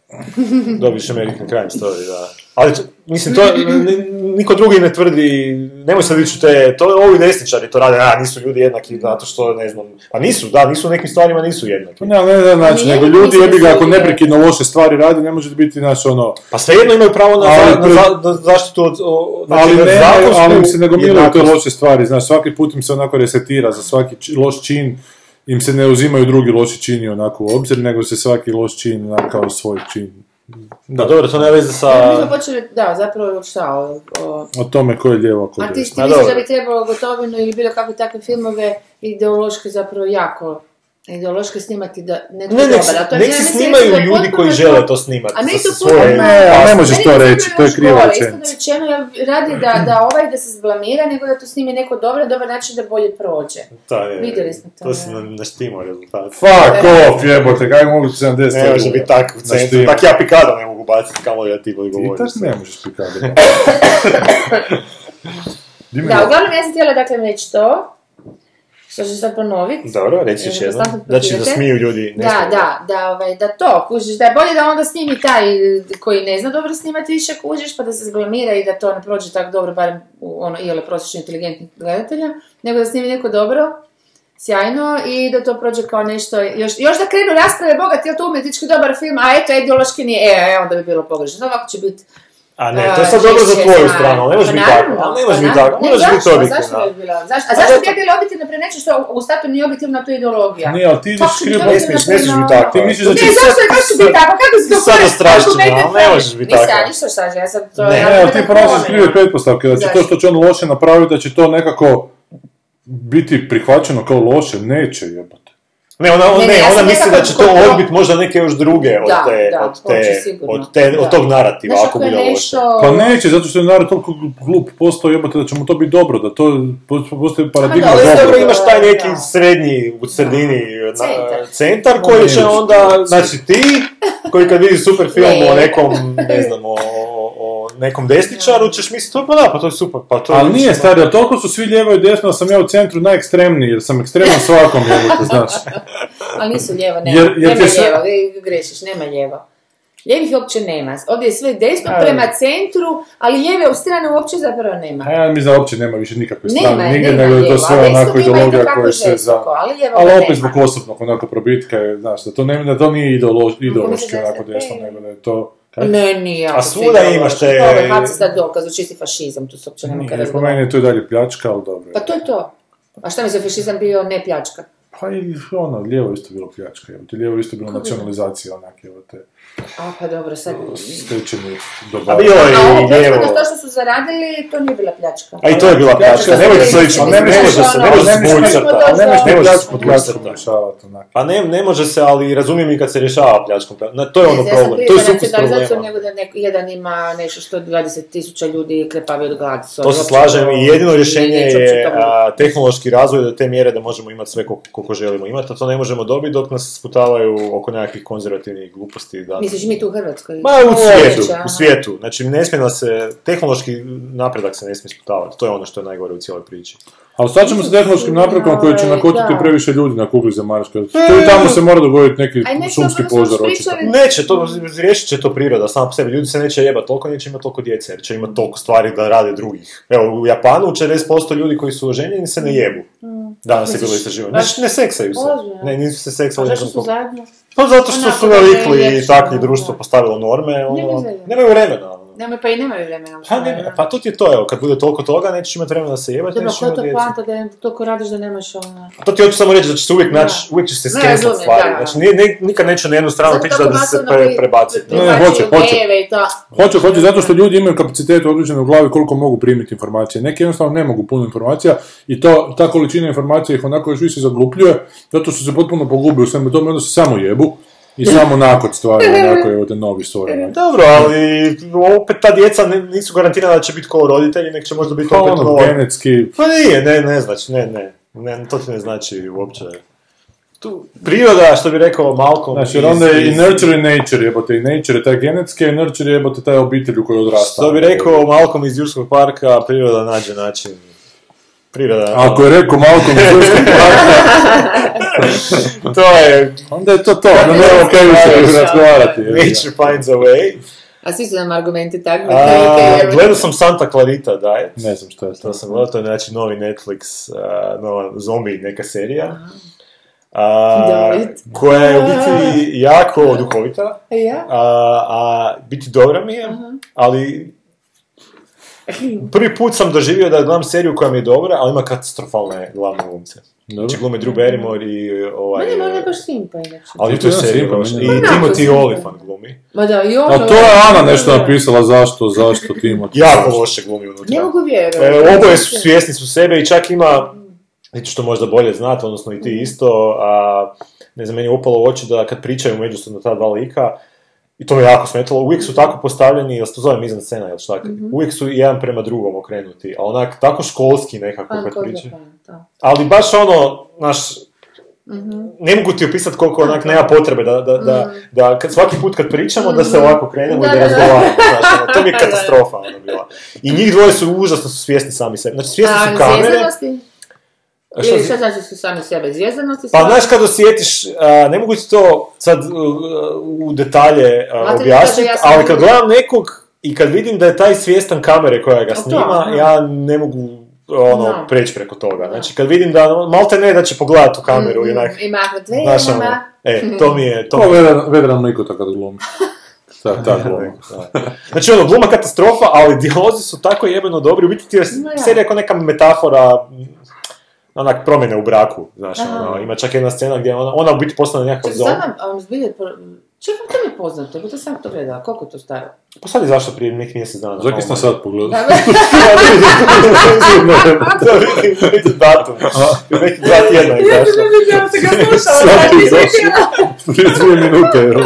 Dobiš American Crime Story, da. Ali, to- mislim, to n- niko drugi ne tvrdi, nemoj sad ići te, to je ovi desničari to rade, a nisu ljudi jednaki zato što, ne znam, pa nisu, da, nisu u nekim stvarima nisu jednaki. Pa ne, ne, ne, znači, nego ljudi, jebi ga, ako neprekidno loše stvari radi, ne može biti, znači, ono, Pa svejedno imaju pravo na, Ali za- na, na zaštitu od, o, znači, ali ne, ali im se ne gomilaju te loše stvari, znaš, svaki put im se onako resetira, za svaki či- loš čin im se ne uzimaju drugi loši čini onako u obzir, nego se svaki loš čin onako kao svoj čin. Da, dobro, to nema veze Mi sa... smo počeli, da, zapravo šta, o, o O tome ko je lijevo, a ko A ti, ti misliš da bi trebalo gotovinu ili bilo kakve takve filmove ideološki zapravo jako ideološki snimati da netko Ne, nek, dobar, se- a to nek ja se snimaju ljudi koji žele to snimati. A za to svoje- Ne, ali ne možeš to reći, to je gore, rečenica. iskreno rečeno, ja radi da, da ovaj da se zblamira, nego da to snimi neko dobro, dobar način da bolje prođe. To je- Vidjeli smo to, To se naštimo rezultat. Fuck off, jebote, kaj mogu 70 Ne može biti tako u centru, tak ja pikada ne mogu baciti, kamo da ti bolje Ti govoriš. tak ne možeš mi *laughs* Da, uglavnom ja sam htjela dakle reći to, što ću sad ponoviti. Dobro, još E, jednom. konstantno Znači da smiju ljudi. ne Da, da, da, ovaj, da to, kužiš, da je bolje da onda snimi taj koji ne zna dobro snimati više, kužiš, pa da se zblamira i da to ne prođe tako dobro, barem u ono, iole prosječno inteligentnih gledatelja, nego da snimi neko dobro, sjajno, i da to prođe kao nešto, još, još da krenu rasprave, bogat, je to umjetnički dobar film, a eto, ideološki nije, e, e, onda bi bilo pogrešno, ovako će biti A ne, to je sad dobro za tvoju stranu, ali ne može biti tako. Ne može biti tako, Ne, može biti zašto? Zašto bi bila? Zašto? A zašto bi ja bila objektivna pre nečem što u startu nije objektivna, to je ideologija? Nije, ali ti ideš bi krivo. Ne smiješ, ne smiješ biti tako. Ti misliš da Ne, će zašto je baš biti tako? Kako si to Sad koristiš ostrašćena, argumente ali ne možeš biti Nisam tako. ja ništa šta, ja sad to... Ne, Ne, ali ti ne promjena. krive pretpostavke, da će to što će on loše napraviti, da će to nekako biti prihvaćeno kao loše, neće jebate. Ne, ona, Ne, ne, ne, ja ona misli da će to kontro- odbit možda neke još druge od, Da, te, da, od, te, od, te, od tog narativa, Znaš ako bude loše. nešto... Pa neće, zato što je narod toliko glup postao jebate da će mu to biti dobro, da to po- postoji paradigma dobro, Ali dobro. dobro, imaš taj neki Da. srednji, u sredini na- Centar. centar koji će Ono, onda, znači ti, koji kad vidi super film o nekom, ne znam, o nekom desničaru, ćeš misliti, to pa da, pa to je super, pa to je Ali nije stari, ali toliko su svi lijevo i desno, da sam ja u centru najekstremniji, jer sam ekstreman *laughs* svakom jebote, znaš. Ali nisu lijevo, nema. Jer- jer nema vi grešiš, nema lijevo. Lijevih uopće nema. Ovdje je sve desno A, prema centru, ali lijeve u strane uopće zapravo nema. A ja mislim da uopće nema više nikakve Nema, strane, nigdje, nema nego je to sve onako ideologija koja se za... ali Ali opet nema. zbog osobnog onako probitka je, znaš, da to, ne, da to nije ideolo, ideološki da je onako desno, nego da je to... Kaj? Ne, nije. A svuda imaš te- HC sad dokaz, čisti fašizam, tu se uopće nema kada Nije, po meni je to i dalje pljačka, ali dobro. Pa to je to. A šta mi se fašizam bio ne pljačka? Pa i ono, lijevo isto bilo pljačka, evo te, lijevo isto bilo nacionalizacija, onak, evo te, A pa dobro, sad... stečeni A dobar. bilo je A i lijevo. to što su zaradili, to nije bila pljačka. A i to je bila pljačka, nemojte se ići, ne može možeš se, ne može se ne možeš zvući to crta. doći Ne može se pljačku pljačkom rješavati, onak. Pa ne, ne može se, ali razumijem i kad se rješava pljačkom. Na, to je ono problem, prije to je sukus problema. nego da neko, jedan ima nešto što 20 tisuća ljudi krepavi od gladi. sorry, To se slažem i jedino rješenje je a, tehnološki razvoj do te mjere da možemo imati sve koliko, koliko želimo imati, a to ne možemo dobiti dok nas sputavaju oko nekakvih konzervativnih gluposti. Da, Misliš mi tu u Hrvatskoj? Ma u svijetu, Uopće, aha. u svijetu. Znači ne smije nas se, tehnološki napredak se ne smije sputavati. To je ono što je najgore u cijeloj priči. Ali sad ćemo s tehnološkim napretkom koji će nakutiti da. previše ljudi na kugli zemaljskoj. To i tamo se mora dogoditi neki šumski ono požar, očito. Neće, to riješit će to priroda sama po sebi. Ljudi se neće jebati toliko, neće imati toliko djece, jer će imati toliko stvari da rade drugih. Evo, u Japanu 40% ljudi koji su oženjeni se ne jebu. Danas je bilo istraživanje. Ne, ne seksaju se. Ne, nisu se seksali. zašto su zajedno? Pa zato što su navikli i takvi društvo postavilo norme, ono, nemaju vremena. Nemoj, pa i nemaju vremena. Pa, ne, pa to ti je to, evo, kad bude toliko toga, nećeš imati vremena da se jebati, Dobro, nećeš koja je imati to djece. planta da je toliko radiš da nemaš ono... A to ti hoću samo reći da će se uvijek Da. naći, uvijek će se skensat stvari. da. Znači, ne- nikad neće na jednu stranu tići tako da se pre, prebaciti. Ne, ne, hoće, hoće. To. Hoće, hoće, zato što ljudi imaju kapacitet određene u glavi koliko mogu primiti informacije. Neki jednostavno ne mogu puno informacija i to, ta količina informacija ih onako još više zaglupljuje, zato što se potpuno pogube u svemu tome, onda se samo jebu i samo nakon stvari, onako je te novi onak. Dobro, ali opet ta djeca ne- nisu garantirana da će biti kao roditelji, nek će možda biti Pa opet ono, genetski, Pa nije, ne, ne znači, ne, ne, ne, to ti ne znači uopće. Tu, priroda, što bi rekao Malcolm. Znači, jer onda je i nurture i nature, jebote, i nature je taj genetski, i nurture je jebote taj obitelj u kojoj odrasta. Što bi rekao Malcolm iz Jurskog parka, priroda nađe način. Priroda... Ako je rekao Malcolm iz Jurskog parka, *laughs* to je... onda je to to, onda nemamo kaj više razgovarati. Nature finds a way. A svi su nam argumenti takvi. Gledao sam Santa Clarita Diet. Ne znam što je to. To sam gledao, to je znači novi Netflix, nova zombi neka serija. A, koja je u biti *laughs* jako duhovita, Ja? a, a biti dobra mi je, ali prvi put sam doživio da gledam seriju koja mi je dobra, ali ima katastrofalne glavne glumce. Znači glume Drew Barrymore i ovaj... Meni je baš simpa inače. Ali To je serija baš. I Timothy. Olyphant glumi. Ma da, i ono... A to je Ana nešto napisala zašto, zašto Timothy. Jako loše glumi unutra. Ne mogu vjerovati. E, oboje su svjesni su sebe i čak ima, neću što možda bolje znati, odnosno i ti isto, a, ne znam, meni je upalo u oči da kad pričaju međusobno ta dva lika, i to me jako smetalo, uvijek su tako postavljeni, jel se to zove mizan scena, jel šta, uvijek su jedan prema drugom okrenuti, a onak tako školski nekako kad to. Ali baš ono, naš, ne mogu ti opisati koliko onak nema potrebe da, da, da, da kad, svaki put kad pričamo da se ovako krenemo i da Da, da, razgovaramo, *laughs* ono, to mi je Da. katastrofa ono bila. I njih dvoje su užasno su svjesni sami sebe. Znači svjesni A, su kamere. zvijezdanosti? A šta Ili šta znači su sami sebe? Zvijezdanosti? Pa znaš kad osjetiš, a, ne mogu ti to sad u detalje objasniti, ja ali kad gledam nekog i kad vidim da je taj svjestan kamere koja ga snima, ja ne mogu ono, Da. preći preko toga. Znači kad vidim da, malte ne da će pogledati u kameru i onak, I mahnut znaš ono, e, to mi je, to mi je Vedran, Vedran Mikota kad glumi. Ta, ta gluma. Znači ono, gluma katastrofa, ali dijalozi su tako jebeno dobri, u biti ti je No ja. serija kao neka metafora onak promjene u braku, znaš, ono, ima čak jedna scena gdje ona, ona u biti postane nekakav Čekaj, zom. sad nam, a, zbilje, čekaj, to mi je poznato, bo to sam to gledala, koliko je to staro? Pa sad je zašto prije nekih mjesec dana. Zakaj sam sad pogledao? Da, Da *laughs* *laughs* da datum. Neki dva tjedna je izašlo. ja sam ga slušala. *laughs* Prije dvije minute, evo.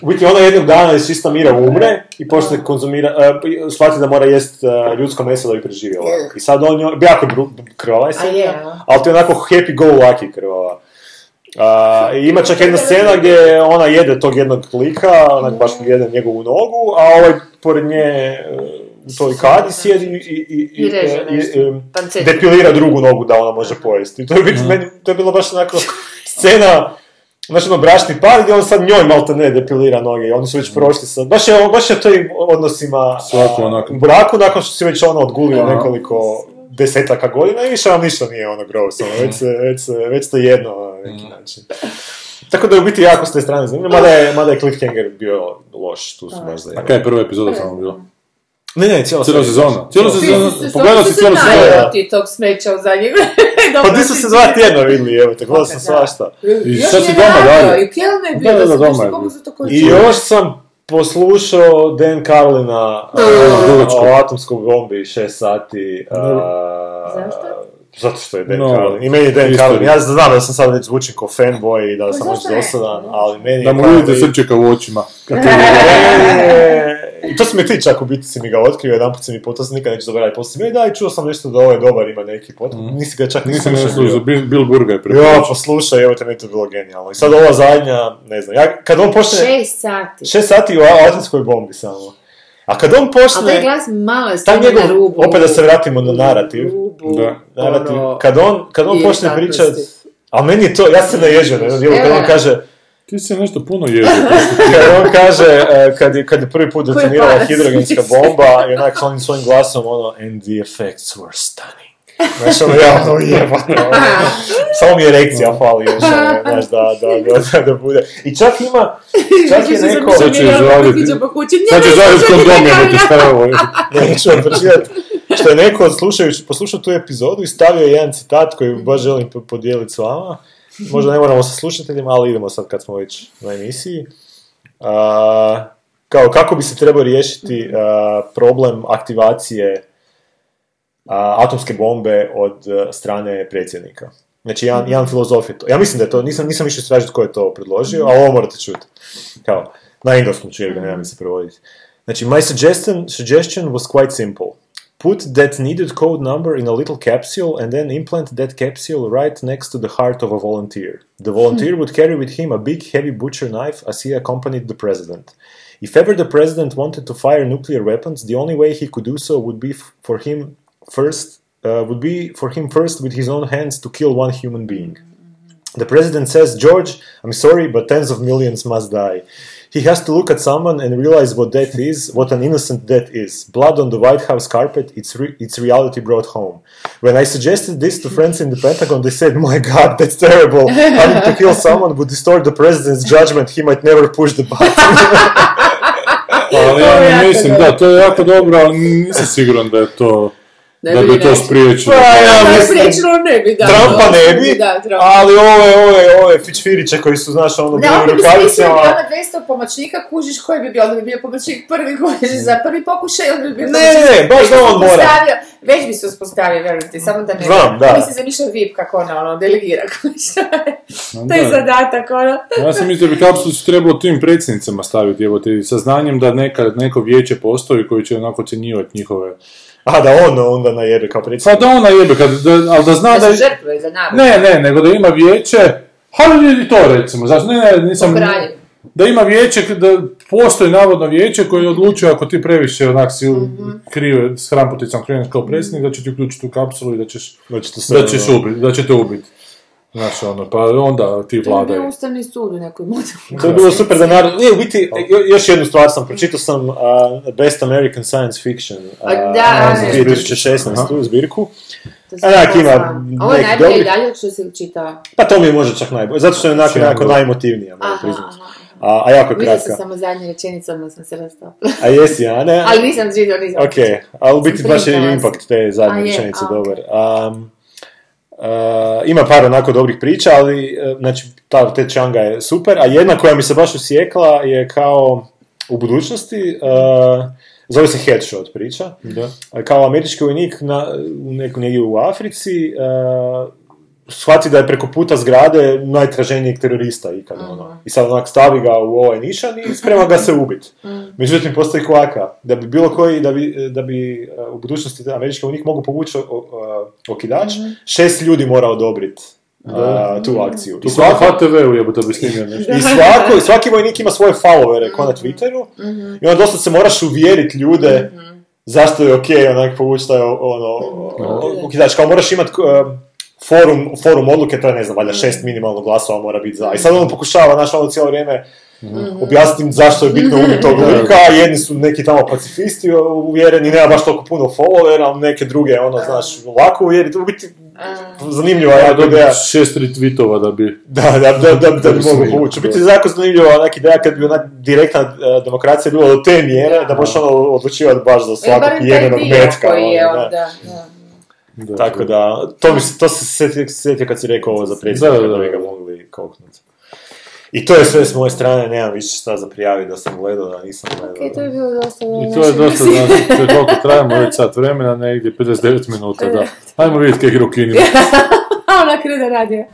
U biti ona jednog dana iz čista mira umre i počne konzumira, uh, shvati da mora jest uh, ljudsko meso da bi preživjela. I sad on njoj, jako je bru- krvava je a? ali to je onako happy go lucky krvava. A, i ima čak jedna scena gdje ona jede tog jednog lika, onak baš jede njegovu nogu, a ovaj pored nje e, u toj kadi sjedi i, i, i, I reže i- nešto. i- Pancet. depilira drugu nogu da ona može pojesti. I to je, biti, meni, to je bilo baš onako scena, znači ono bračni par gdje on sad njoj malte ne depilira noge i oni su već prošli sad. Baš je, baš je to im odnosima Svako a, onako. u braku nakon što si već ono odgulio Aha. nekoliko desetaka godina i više vam ništa nije ono gross, ono, već, se, već, se, već ste jedno neki način. Tako da je u biti jako s te strane zanimljivo, mada je, mada je Cliffhanger bio loš, tu su baš za A kaj je prva epizoda samo bila? Ne, ne, cijela Cijela serija. sezona. Cijela sezona. Pogledao si cijelu sezonu. ti tog smeća u zadnjeg *laughs* Pa di su se dva tjedna vidjeli, evo te, gledao sam svašta. I Još šta si doma dalje? I u Kelnu je Da, bio, da, da, da, koji I još sam poslušao Dan Carlina o atomskoj bombi 6 sati. Zašto? Zato što je Dan No, Carlin. I meni je Dan Carlin. je. Ja znam da sam sad već zvučim kao fanboy i da sam već dosadan, ali meni Da je mu Carlin- vidite srčeka u očima. Kad *laughs* te E, I to si mi ti čak u biti si mi ga otkrio, jedan put si mi to sam nikad neću zaboraviti. Poslije mi, "E, da, i čuo sam nešto da ovaj dobar ima neki pot. Nisi ga čak ni Nisam ne slušao. slušao, Bill, Bill Burga je Jo, preporučio. poslušaj, evo te, meni to je bilo genijalno. I sad ova zadnja, ne znam, ja, kad on počne... Šest sati. Šest sati u atomskoj bombi samo. A kad on taj počne... glas malo je Taj stavio njegov, na rubu. opet da se vratimo na narativ. Rubu, Da. narativ. ono, Kad on, kad on počne takvosti. pričat... A meni je to, ja se naježio na jednom dijelu, kad on kaže, Ti se nešto puno ježio. *laughs* kad on kaže, e, kad je, kad je prvi put detonirala hidrogenska bomba, i onak s onim svojim glasom, ono, and the effects were stunning. Znaš, ono, ja, ono, jebate, ono, samo mi erekcija fali još, ono, znaš, da, da, *laughs* da, da, da bude. I čak ima, čak je neko... Sad će izvaliti. Sad će žaliti kondom jebate šta je ovo. *laughs* Neću vam pročitati. Što je neko slušajući, poslušao tu epizodu i stavio jedan citat koji baš želim po- podijeliti s vama. Možda ne moramo sa slušateljima, ali idemo sad kad smo već na emisiji. A, kao kako bi se trebao riješiti a, problem aktivacije atomske bombe od a, strane predsjednika. Znači, jedan, jedan filozof je to. Ja mislim da je to, nisam, nisam više istražiti tko je to predložio, ali ovo morate čuti. Kao, na engleskom ću ga nemam se prevoditi. Znači, my suggestion, suggestion was quite simple. Put that needed code number in a little capsule and then implant that capsule right next to the heart of a volunteer. The volunteer would carry with him a big heavy butcher knife as he accompanied the president. If ever the president wanted to fire nuclear weapons, the only way he could do so would be for him first uh, would be for him first with his own hands to kill one human being. The president says, George, I'm sorry, but tens of millions must die. He has to look at someone and realize what death is, what an innocent death is. Blood on the White House carpet, it's, re- it's reality brought home. When I suggested this to friends in the Pentagon, they said, My God, that's terrible. Having to kill someone would distort the president's judgment. He might never push the button. Ali *laughs* ja ne mislim, da, to je jako dobro, ali nisam siguran da je to, da bi to spriječilo. Pa, ja Da, spriječilo ne bi, da. Trumpa ne bi, Da, Trumpa. ali ove, ove, ove fičfiriće koji su, znaš, ono, Da, bili u onda bi smislili rukavicama. ona 200 pomoćnika, kužiš koji bi bio, onda bi bio pomoćnik prvi kužiš za prvi pokušaj, onda bi bio Ne, ne, ne, baš Već da bi se on mora. Već bi se uspostavio, vjerujem ti, samo da ne... Znam, da. Mi se zamišlja VIP kako ona, ono, delegira. *laughs* Da. To je zadatak, ono. Ja sam mislio da bi kapsulu su trebalo tim predsjednicama staviti, evo te, sa znanjem da neka, neko vijeće postoji koji će onako ocjenjivati njihove... A da on onda najebe kao Pa predsjednik. da ona jebe, kad, da, ali da zna Da da... se žrtvuje za narod. Ne, ne, nego da ima vijeće, ali i to recimo, znači, ne, ne, nisam... Pokraljiv. Da ima vijeće, da postoji navodno vijeće koje odlučuje ako ti previše onak si Mhm. krive s hramputicom kreneš kao predsjednik, da će ti uključiti u kapsulu i da ćeš, Znači, to sve, da ćeš ono- ubiti, da će te ubiti. Znaš, ono, pa onda ti To je bio ustavni sud u nekoj mudu. To je bilo super da narod... E, u biti, jo- još jednu stvar sam, pročitao sam uh, Best American Science Fiction uh, da, za ne. 2016. zbirku. A onak ima. Ovo je najbolje dalje što si čitao. Pa to mi je možda čak najbolje, zato što je onako Čemu? nekako najemotivnija, moram Aha, priznati. A, a jako je kratka. samo zadnju rečenicu, odmah sam se rastopila. A jesi, a ne? Ali nisam čitao, nisam Ok, ali u biti baš je impact te zadnje rečenice dobar. Um, ima par onako dobrih priča, ali uh, znači ta Ted Changa je super, a jedna koja mi se baš usjekla je kao u budućnosti, uh, zove se Headshot priča, Da. kao američki vojnik na, u neku negdje u Africi, uh, shvati da je preko puta zgrade najtraženijeg terorista ikad, ono. I sad onak stavi ga u ovaj nišan i sprema ga se ubit. Međutim, postoji kvaka. Da bi bilo koji, da bi, da bi uh, u budućnosti američki vojnik mogu povući o- o- okidač, šest ljudi mora odobriti uh, tu akciju. I Tu svako HTV-u jebote bi snimio nešto. *laughs* i svako, svaki vojnik ima svoje followere, ko na Twitteru, i onda dosta se moraš uvjeriti ljude zašto je ok onak povući taj ono, okidač. Kao moraš imat uh, forum, forum odluke, to je ne znam, valjda šest minimalno glasova mora biti za. I sad on pokušava, znaš, ono cijelo vrijeme objasniti im zašto je bitno ubiti tog lika, jedni su neki tamo pacifisti uvjereni, nema baš toliko puno followera, ali neke druge, ono, znaš, lako uvjeriti, u biti zanimljiva Ja dobijem ideja. šest retweetova da bi... Da, da, da, da, da bi bi mogu povući. U da. biti jako zanimljiva onak ideja kad bi onak direktna eh, demokracija bila do te mjere da možeš ono odlučivati baš za E, svakog dio metka. koji je ono, on, da. da, da. Tako da. to, mi, se- to se sjetio, sjetio kad si rekao ovo za Da, predsjednika, da, da, da. bi ga mogli koknuti. I to je sve s moje strane, nemam više šta za prijaviti da sam gledao, da nisam gledao. Ok, to je bilo dosta I to je dosta, znači, to je koliko trajamo, već sat vremena, negdje *laughs* 59 minuta, da. Ajmo vidjeti kaj kinima. A *laughs* ona krene radio.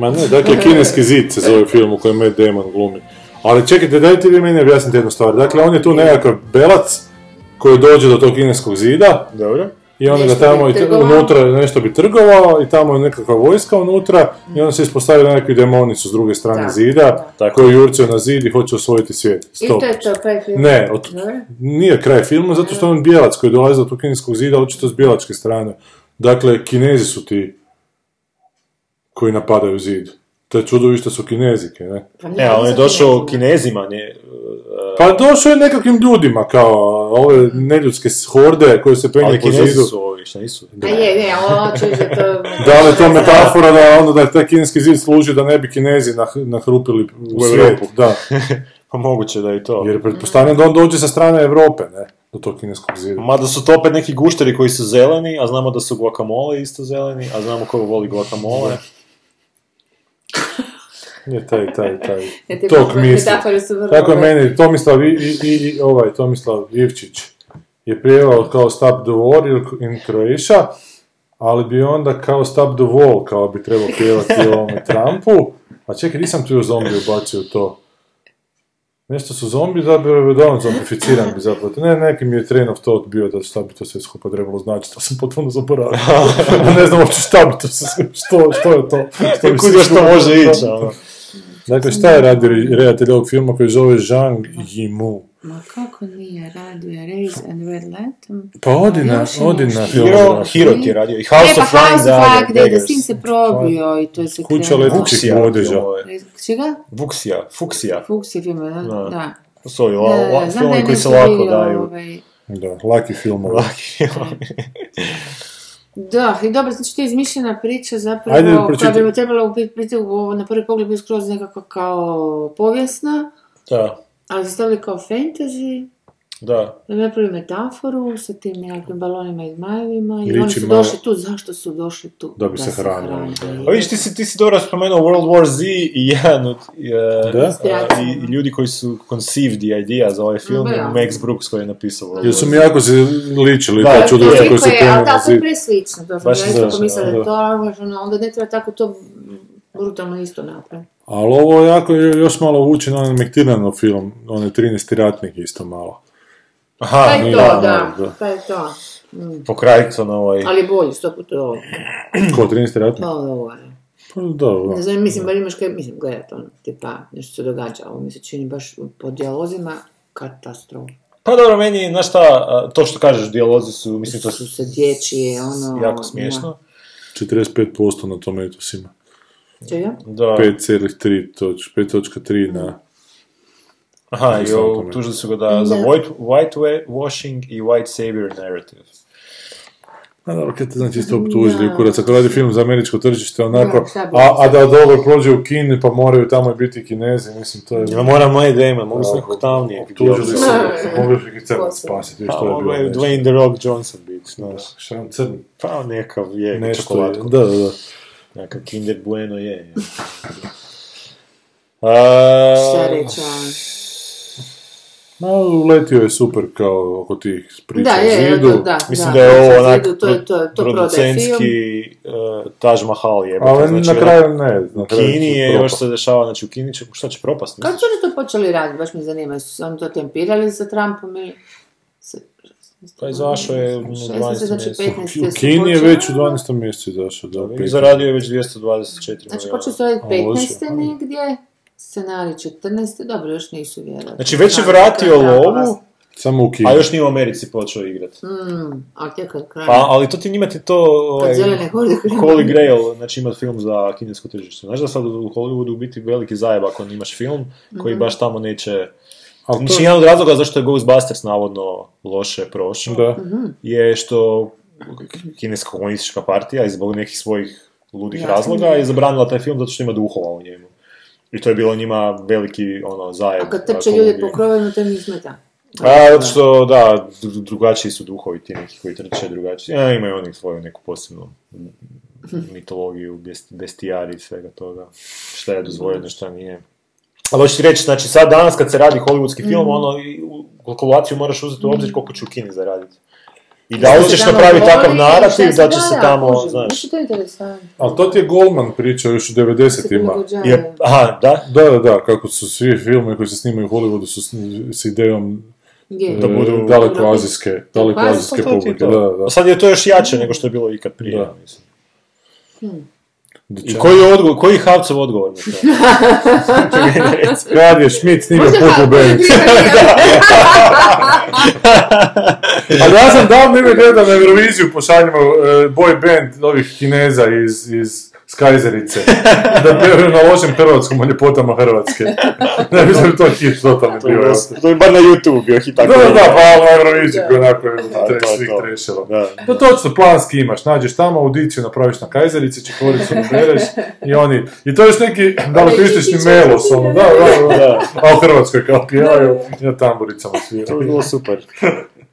Ma ne, dakle, *laughs* kineski zid se zove film u kojem Matt Damon glumi. Ali čekajte, dajte vi meni objasniti jednu stvar. Dakle, on je tu nekakav belac koji dođe do tog kineskog zida Dobro. i on ga tamo i unutra nešto bi trgovao i tamo je nekakva vojska unutra i onda se ispostavi da nekakvi demoni su s druge strane Da, zida Tako. koji jurcaju na zid i hoće osvojiti svijet. I Stop. to je to, kraj filma. Ne, od, nije kraj filma, zato što je on bijelac koji dolazi do tog kineskog zida, očito s bijelačke strane. Dakle, kinezi su ti koji napadaju zid. To je čudovište su kinezike, ne? Pa Ne, ali on je došao kinezima. ne, Pa došao je nekakvim ljudima, kao ove neljudske horde koje se penju ali po kinezi zidu. su ovi, šta nisu? A je, ne, ovo ću da to... Da li je to metafora da onda da je taj kineski zid služi da ne bi kinezi nah, nahrupili u? Europu. Da, *laughs* Pa moguće da je i to. jer pretpostavljam da on dođe sa strane Europe, ne? Do tog kineskog zida. Mada su to opet neki gušteri koji su zeleni, a znamo da su guacamole isto zeleni, a znamo ko voli guacamole. Je taj, taj, taj, *laughs* Ja tok misli. Tako je meni Tomislav, i, i, ovaj, Tomislav Ivčić je prijevao kao Stop the War in Croatia, ali bi onda kao Stop the Wall, kao bi trebao pjevati ovome Trumpu. A čekaj, nisam tu još zombi ubacio to. Nešto su zombi, zapravo da on zombificiran bi zapravo. Ne, neki mi je train of thought bio da šta bi to sve skupa trebalo znači, to sam potpuno zaboravio. *laughs* ne znam uopće šta bi to sve, što, što je to. Što bi Kuda što može ići, ono. Dakle, šta je radio redatelj ovog filma koji zove Zhang Yimou? Ma kako nije radio Raise and Red Latham? Pa odi na, Još je odi nešto. na Hero. Hero ti je radio. I House e, pa of Flying House of Flag, da, da Daggers. s tim se probio i to je se Kuća Fuksija vodeža. filmove. Čega? Fuksija, Fuksija. Fuks je film, da? Da. Su ovi filmovi koji se lako daju. ovaj, Da, laki filmovi. Laki filmovi. *laughs* Da, i dobro, znači to je izmišljena priča zapravo, Ajde, koja bi trebala biti, na prvi pogled biti skroz nekako kao povijesna, Da, ali su stavili kao fantasy, da. da bi napravili metaforu sa tim nekakvim balonima i zmajevima i oni su malo- došli tu, zašto su došli tu? Da bi se hranili. A vidiš, ti si, ti si dobro spomenuo World War Z i jedan od e, Da? a, i, i ljudi koji su conceived the idea za ovaj film, Da. Max Brooks koji je napisao World Jer su mi jako se ličili, Da, to Toliko koji se ali da, to je preslično, to sam ja pomislila da da. je to, ono, onda ne treba tako to brutalno isto napraviti. Ali ovo jako još malo vuče na onaj film, onaj 13. ratnik isto malo. Aha, Pa je to, da, da, da. pa je to. Mm. po Crichton ovaj... Ali je bolji, sto puta ovo. Ko 13. ratnik? Pa ovo. Pa da, Ne da. znam, mislim, bar imaš kaj, mislim, gledat ono, tipa, nešto se događa, ovo mi se čini baš po dijalozima katastrofa. Pa dobro, meni, znaš šta, to što kažeš, dijalozi su, mislim, to su se dječje, ono... jako smiješno. 45% na Tomatoes ima. Da. Čega? Da. 5,3 toč, 5.3 na... Aha, i tužili su ga da za Da. white, white wa- washing i white savior narrative. A dobro, kad te znači isto optužili u kurac, ako radi film za američko tržište, onako, Da, a, a da dobro prođe u Kini, pa moraju tamo i biti kinezi, mislim, to je... Ja moram Matt Damon, mogu se nekog tamnijeg. Optužili su, Da. mogli su ih i crnac spasiti, Pa, to je mogu bilo. Dwayne The Rock Johnson biti, znaš. Šta je on crn? Pa nekav je, čokoladko. da, da, da. Neka Kinder Bueno je. je. *laughs* A, Šta reći, ali... Ma, uletio je super kao oko tih priča Da, o je, zidu. da, da. Mislim da, da je ovo onak zidu, to, je- to, je- to producentski uh, Taj Mahal je. Ali znači, na kraju ne. Na U kraju Kini je propali. još se dešava, znači u Kini će, šta će propast? Kako su oni to počeli raditi, baš me zanima, su se oni to tempirali sa Trumpom ili... Se- Pa izašao je u 16, 12. znači mjesecu. 15. U Kini je već u 12. mjesecu izašao, da. I zaradio je već 224 Znači, počeli su raditi A, loše. 15. negdje, scenarij 14. Dobro, još nisu vjerojatno. Znači, već je vratio lovu, Samo u kinu. A još nije u Americi počeo igrat. Mm, a kad krene. Pa, ali to ti njima ti to... Ovaj. Holy Grail, znači ima film za kinesko tržište. Znaš da sad u Hollywoodu u biti veliki zajeb ako imaš film koji Mhm. baš tamo neće... Ali to- jedan od razloga zašto je Ghostbusters navodno loše prošao Da. Mhm. je što kineska komunistička partija i zbog nekih svojih ludih Jasno. razloga je zabranila taj film zato što ima duhova u njemu. I to je bilo njima veliki ono, zajeb. A kad trče ljudi po krovima, to ne smeta. A, zato što, da, dru- drugačiji su duhovi ti neki koji trče drugačiji. Ja, imaju oni svoju neku posebnu mitologiju, best, bestijari i svega toga. Šta je dozvoljeno, šta nije. Ali hoćeš ti reći, znači sad danas kad se radi hollywoodski film, ono, i u kalkulaciju moraš uzeti u obzir koliko će u Kini zaraditi. I da li ćeš napraviti takav narativ da će se tamo, znaš... to je interesantno. Ali to ti je Goldman pričao još u 90-ima. Je, aha, da? Da, da, da, kako su svi filmi koji se snimaju u Hollywoodu su s, s idejom. Da budu- daleko azijske, daleko azijske Pa je publike, da, Sad je to još jače nego što je bilo ikad prije, mislim. I koji je odgovor, koji je Havcov odgovor na to? *laughs* Kad je Schmidt snimio ha- Band. *laughs* Ali ja sam davno ime gledao na Euroviziju, pošaljimo e, boy band ovih Kineza iz, iz Skajzerice. *laughs* Da pjevaju na lošem hrvatskom o ljepotama Hrvatske. *laughs* Ne mislim to hit totalni To je bio. bilo- to je bar na YouTube bio hit Da, tako. da, da, pa na Euroviziju koji onako je Da, to je svih to. trešilo. Da. To točno planski imaš, nađeš tamo audiciju, napraviš na Kajzerici, četvoricu *laughs* bereš i oni, i to je još neki dalekvistični melos, ono, da, da, da, Da. a u Hrvatskoj kao pjevaju i na tamburicama To bi sviraju. bilo super.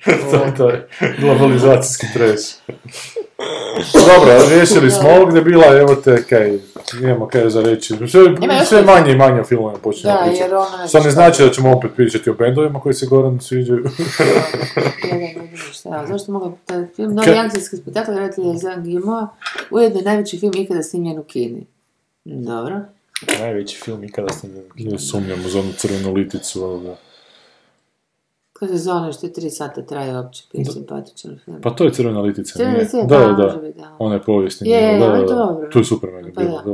To je taj globalizacijski tres. Dobro, riješili smo ovo gdje je bila, evo te, kaj, imamo kaj za reći. Sve, sve manje i manje o filmovima počinjemo Da, pričati. jer ono ne Što ne znam znači da ćemo opet pričati o bendovima koji se Goran sviđaju. Zašto mogu, taj film, novi Ka- akcijski spektakl, je Zan Guillemot, ujedno je najveći film ikada snimljen u Kini. Dobro. Najveći film ikada snimljen. Ne sumnjamo za onu crvenu liticu, ovoga. Kako se zove ono što je tri sata traje uopće, bio simpatičan film. Pa to je crvena litica, Crvena litica, Da, da, da, da. Ona je povijesni. Je, je da, da. dobro. Tu je super meni Pa bilo, da.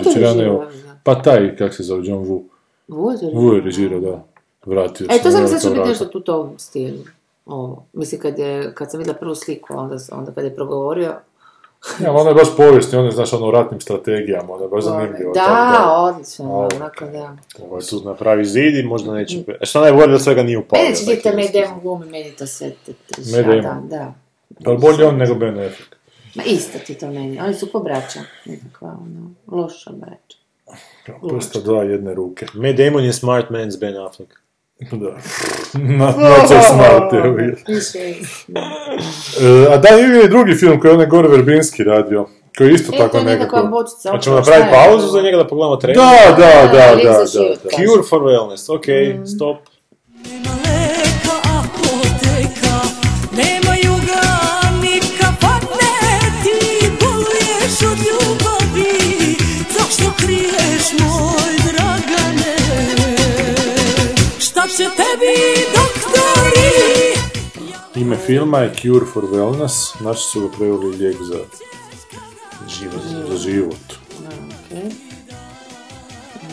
to jer ja ne-? Pa taj, kak se zove, John Woo. Woo je režirao, da. Vratio E, to se sam mislila će biti nešto tu tom stilu. Ovo. Mislim, kad, je, kad sam vidjela prvu sliku, onda, onda kad je progovorio, Ja, ona je baš povijesni, on je, znaš, ono, ratnim strategijama, ona je baš zanimljiva. da, odlično, Ovo. onako da. Ovaj tu napravi zid i možda neće... A što najbolje da svega nije upalio. Meni će Matt Damon glumi, meni to sve Damon. da. Pa bolje on nego Ben Affleck. Ma isto ti to meni, oni su ko braća, nekakva, ono, loša braća. Prsta dva, jedne ruke. Matt Damon je smart man's Ben Affleck. Da. Not, not so smart, evo je. E, a da, je drugi film koji je onaj Gore Verbinski radio, koji je isto E, to tako je nekakva nekako... bočica. Hoćemo napraviti je pauzu to? za njega da pogledamo trailer? Da, da, da, da, da, da. kaže. Cure for wellness, ok, stop. Ime filma je Cure for Wellness, naši su ga preveli lijek za život. Za život. Okej.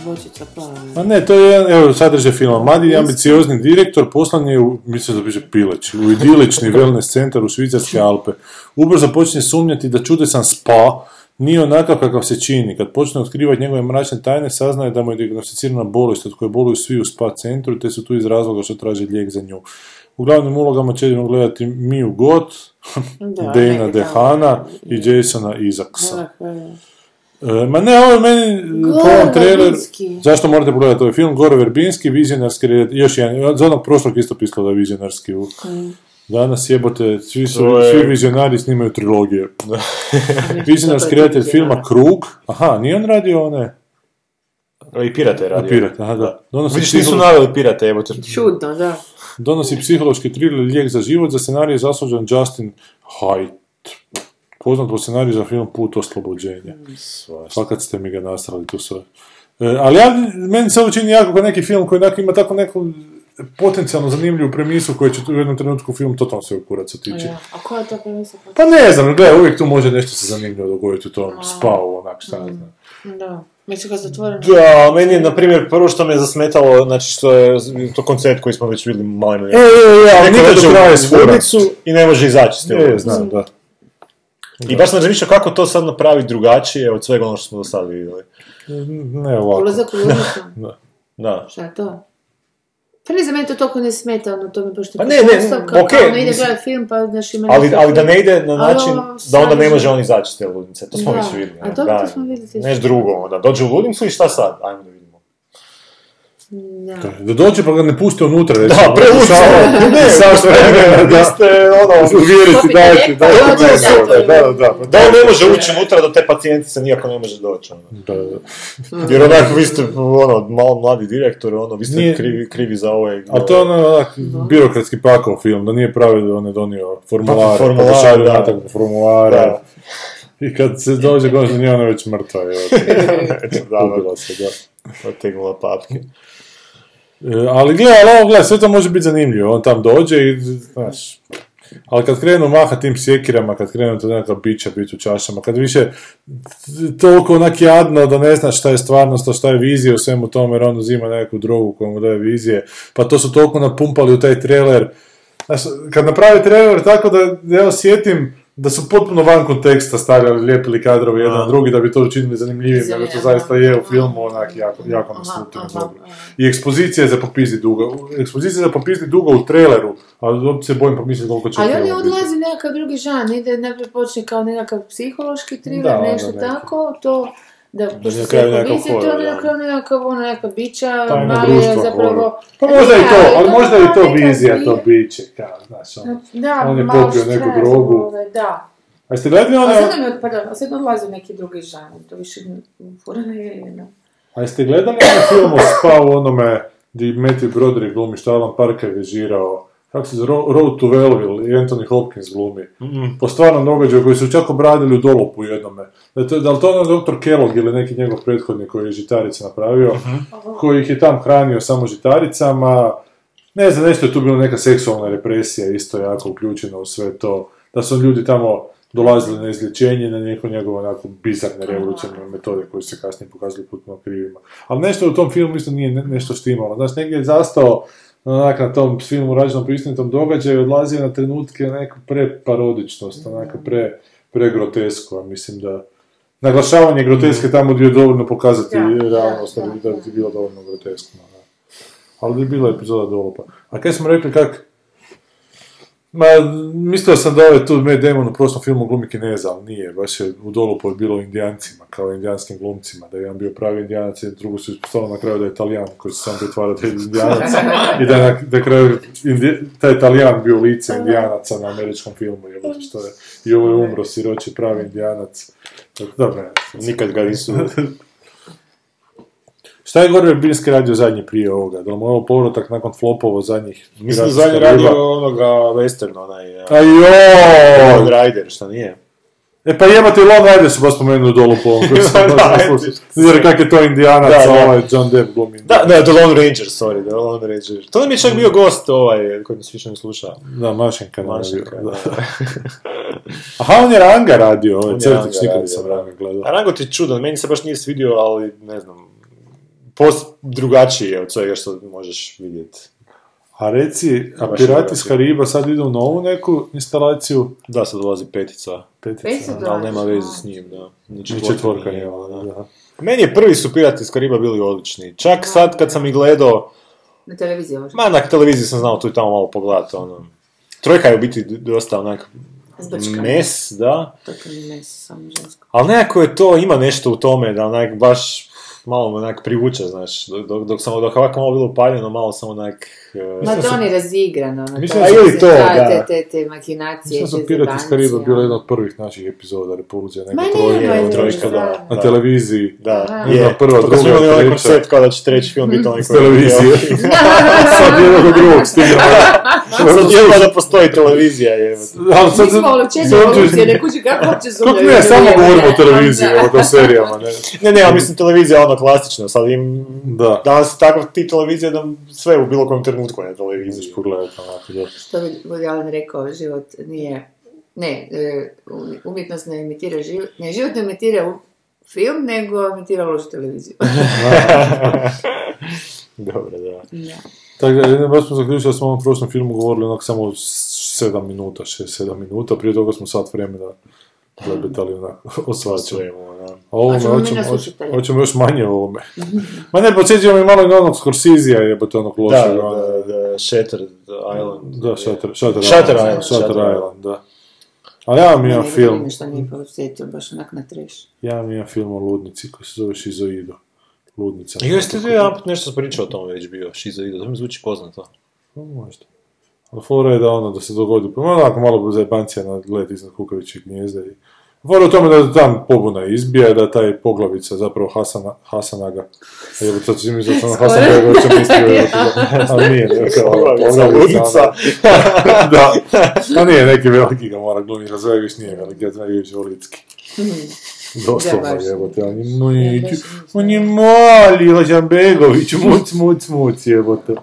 Bočica plava. A ne, to je, evo, sadržaj filma. Mladi i ambiciozni direktor poslan je u, mislim da piše Pileć, u idilični wellness centar u Švicarske Alpe. Ubrzo počinje sumnjati da čudesan spa nije onakav kakav se čini. Kad počne otkrivati njegove mračne tajne, saznaje da mu je dijagnosticirana bolest od koje boluju svi u spa centru, te su tu iz razloga što traži lijek za nju. U glavnim ulogama ćemo gledati Miju Got, Da, *laughs* Dana. Dehana i Jasona da. E, ma ne, ovo je meni Gore po ovom zašto morate pogledati ovaj film, Gore Verbinski, vizionarski, red- još jedan, za onog prošlog isto pisalo da je vizionarski u... Danas jebote, svi, su, je- svi vizionari snimaju trilogije. *laughs* Vizionarski redatelj filma Krug, aha, nije on radio one... I Pirate je radio. Pirat, aha, da. Vidiš, nisu naveli Pirate, evo te. Čudno, da. Donosi psihološki thriller Lijek za život, za scenarij je Justin Haidt. Poznat po scenariju za film Put oslobođenja. Fakat ste mi ga nastrali tu sve. E, ali ja, meni se ovo čini jako kao neki film koji onak ima tako neku potencijalno zanimljivu premisu koja će u jednom trenutku film totalno sve u kurac otići. Ja. A koja je to premisa? Pa ne znam, gledaj, uvijek tu može nešto se zanimljivo dogoditi u tom spau, onak, šta ne znam. Da. Ga zatvoreno. Da, meni je, na primjer, prvo što me je zasmetalo, znači što je to koncept koji smo već vidjeli malo E, je, je, ali nikad do kraja u sfura. ludnicu i ne može izaći s ludnice. znam, da. I baš sam razmišljao kako to sad napraviti drugačije od svega ono što smo do sada vidjeli. Ne ovako. Ulazak u ludnicu. *laughs* Da. Šta je to? Pa ne znam, meni to toliko ne smeta, ono, to mi baš Pa ne, ne, okej, kao ono, ide mislim- gledat film, pa znaš ima Ali, ali da ne ide na Ali način ovo da onda ne može on izaći te ludnice. To smo Da, već vidjeli. a dobro, to smo vidjeli Nešto drugo, onda dođe u ludnicu i šta sad? Ajmo da. Da. Da dođe pa ga ne puste unutra. recimo. Da, preuče! Ne, samo što je, da. ste, ono, Uvjeriti, dajte, dajte, dajte, da, da, da. Da on ne može ući unutra do te pacijentice, nijako ne može doći. Ono. Da, da. Jer onako, vi ste, ono, malo mladi direktor, ono, vi ste Nije- krivi, krivi za ovaj... A to je ono onak, birokratski pakao film, da nije pravi da on je donio formulare, Pa, pa da formular, šalju da. natrag formulare. Da. I kad se dođe goš do nje, ona je već mrtva. evo. Da, Ubila se, da. Otegnula papke. E, ali gle, ali ovo, gle, sve to može biti zanimljivo. On tam dođe i, znaš, ali kad krenu maha tim sjekirama, kad krenu to neka bića biti u čašama, kad više toliko onak jadno da ne znaš šta je stvarnost, a šta je vizija u svemu tome, jer on uzima neku drogu koja mu daje vizije, pa to su toliko napumpali u taj trailer. Znaš, kad napravi trailer tako da ja osjetim da su potpuno van konteksta stavljali, lijepili kadrove jedan na drugi da bi to učinili zanimljivim, nego to zaista je u filmu onak jako, jako naslutilo aha, dobro. I ekspozicija je za popizdi duga. Ekspozicija je za popizdi duga u traileru, ali uopće se bojim pomisliti koliko će Ali on je odlazi nekakav drugi žan, ide najprije počne kao nekakav psihološki thriller, Da, nešto da, tako, to da na se kraju nekakav vizije, to horor, je na kraju nekakav, ono, nekakva bića, Tajno mali je horor. zapravo... Pa možda i Ne, to, ali možda i to neka vizija, to biće, kao, znaš, ono. Da, On je popio neku drogu. ovaj, Da. A jeste gledali A ono, sad nam je, pardon, a sad odlazi neki drugi žan, to više furana je jedno. a jeste gledali ono film o spa u onome, di Matthew Broderick glumi, što Alan Parker režirao, kako se zove, Ro- Road to Wellville i Anthony Hopkins glumi. Po stvarnom događaju koji su čak obradili u dolopu jednome. Da, to, da li to ono doktor Kellogg ili neki njegov prethodnik koji je žitarice napravio, koji ih je tam hranio samo žitaricama, ne znam, nešto je tu bila neka seksualna represija isto jako uključena u sve to, da su ljudi tamo dolazili na izlječenje na neko njegove onako bizarne revolucionarne metode koje su se kasnije pokazali potpuno krivima. Ali nešto u tom filmu isto nije ne- nešto štimalo. Znaš, negdje je zastao onak na tom filmu rađenom po istinitom događaju, odlazio na trenutke na neku preparodičnost, onako pre, pregrotesko, a mislim da naglašavanje groteske tamo gdje je dovoljno pokazati Da, realnost, da, da, bi- da, da bi bilo dovoljno groteskno. Da. Ali je bila epizoda dolopa. A kaj smo rekli kak... Ma, mislio sam da ovaj tu Matt Damon u prošlom filmu glumi Kineza, ali nije, baš je u dolopu je bilo indijancima, kao indijanskim glumcima, da je jedan bio pravi indijanac i drugo su ispostavili na kraju da je italijan koji se sam pretvara da je indijanac *laughs* i da je na, kraju indi, taj italijan bio lice indijanaca na američkom filmu, je što je, i ovo je umro siroći pravi indijanac. Tako, Dobro. Nikad ga nisu... *laughs* Šta je Gore Verbinski radio zadnji prije ovoga? Da li mu je ovo povratak nakon flopova zadnjih? Mislim da zadnji radio onoga western, onaj... A! Lone Rider, šta nije? E pa jebate, Lone Rider su baš spomenuli dolu po ovom. *laughs* Jer kak je to indijanac, Da, da. ovaj John Depp glumi. Da, da, The Lone Ranger, sorry, The Lone Ranger. To nam je čak bio gost ovaj, koji nas više ne sluša. Da, Mašenka. je Mašenka, bio, da. *laughs* Aha, on je Ranga radio, ovaj crtić, nikad nisam. Ranga gledao. A Rango ti je čudan, meni se baš nije svidio, ali ne znam, post drugačiji je od svega što možeš vidjeti. A reci, a Pirati Kariba sad idu u novu neku instalaciju? Da, sad dolazi petica, Petica. Petica, ali nema veze s njim, da. Ni četvorka nije, da. da. Meni je prvi su Pirati iz Kariba bili odlični. Čak sad kad sam ih gledao, Na televiziji možda. ma na televiziji sam znao tu i tamo malo pogledati, ono. Trojka je u biti dosta onak Zbrčka. mes, da. Mesi, samo žensko. Ali nekako je to, ima nešto u tome da onak baš malo me onak privuče, znaš, dok, dok, sam dok ovako malo bilo upaljeno, malo sam onak... Ma to on je razigrano. ono, Mislim da su- ili to, da. Te, te, te makinacije, Mislim su Pirati iz Kariba bila ono. jedna od prvih naših epizoda Repulzija, neka Ma nije, trojka, ono, trojka, da. na televiziji. Da, je, prva, to smo druga, imali onaj treća. koncept kao da će treći film biti onaj koji je televizije. *laughs* Sad jednog drugog stigne. Sad jedva da postoji televizija, je. Ali Mi sad smo ono četiri sad- evolucije, ne kući kako uopće Kako zumljaju. ne, samo govorimo o televiziji, to serijama, ne. Ne, ne, ali mislim televizija je ono klasično, sad im... Da. Danas je takav ti televizija da sve u bilo kojem trenutku je na televiziji. Možeš pogledati onako, da. Što bi Woody Allen rekao, život nije... Ne, e, umjetnost ne imitira život, ne, život ne imitira u- film, nego emitirao lošu televiziju. *laughs* Dobro, da. da. Tako da, baš smo zaključili da smo u ovom prošlom filmu govorili onak samo 7 minuta, 6-7 minuta, prije toga smo sat vremena lebetali onak o svačemu. Da. Ovome, hoćemo, hoćemo, još manje o ovome. *laughs* Ma ne, podsjećamo mi malo i na onog Scorsese-a jebote onog Da, lošeg. da, ono. da, Shattered Island. Da, Shutter, Shutter, Shutter Island. Island, Shutter Shutter Island, da. Ali ja imam jedan Ne, film, Ništa nije posjetio, baš onak na treš. ja imam jedan film o ludnici koji se zove Šizoido. Ludnica. I jeste ti jedan put nešto pričao o tome već bio, Šizoido, to mi zvuči poznato. No, možda. Ali fora je da ono, da se dogodi, pa onako malo zajebancija na let iznad kukavićeg gnjezda i Je u tome da tam pobuna izbija, da taj poglavica zapravo Hasana, Hasanaga, evo sad ću mi zato ono Hasan Begović sam mislio, *laughs* *laughs* ali nije, ne, kao Poglavica, ludnica. *laughs* da, a nije neki veliki ga mora glumiti, Razvegović nije veliki, Razvegović je Volicki. Doslovno Da, baš. jebote, on je, Ja, je, on je mali Hasan Begović, muc, muc, muc, jebote.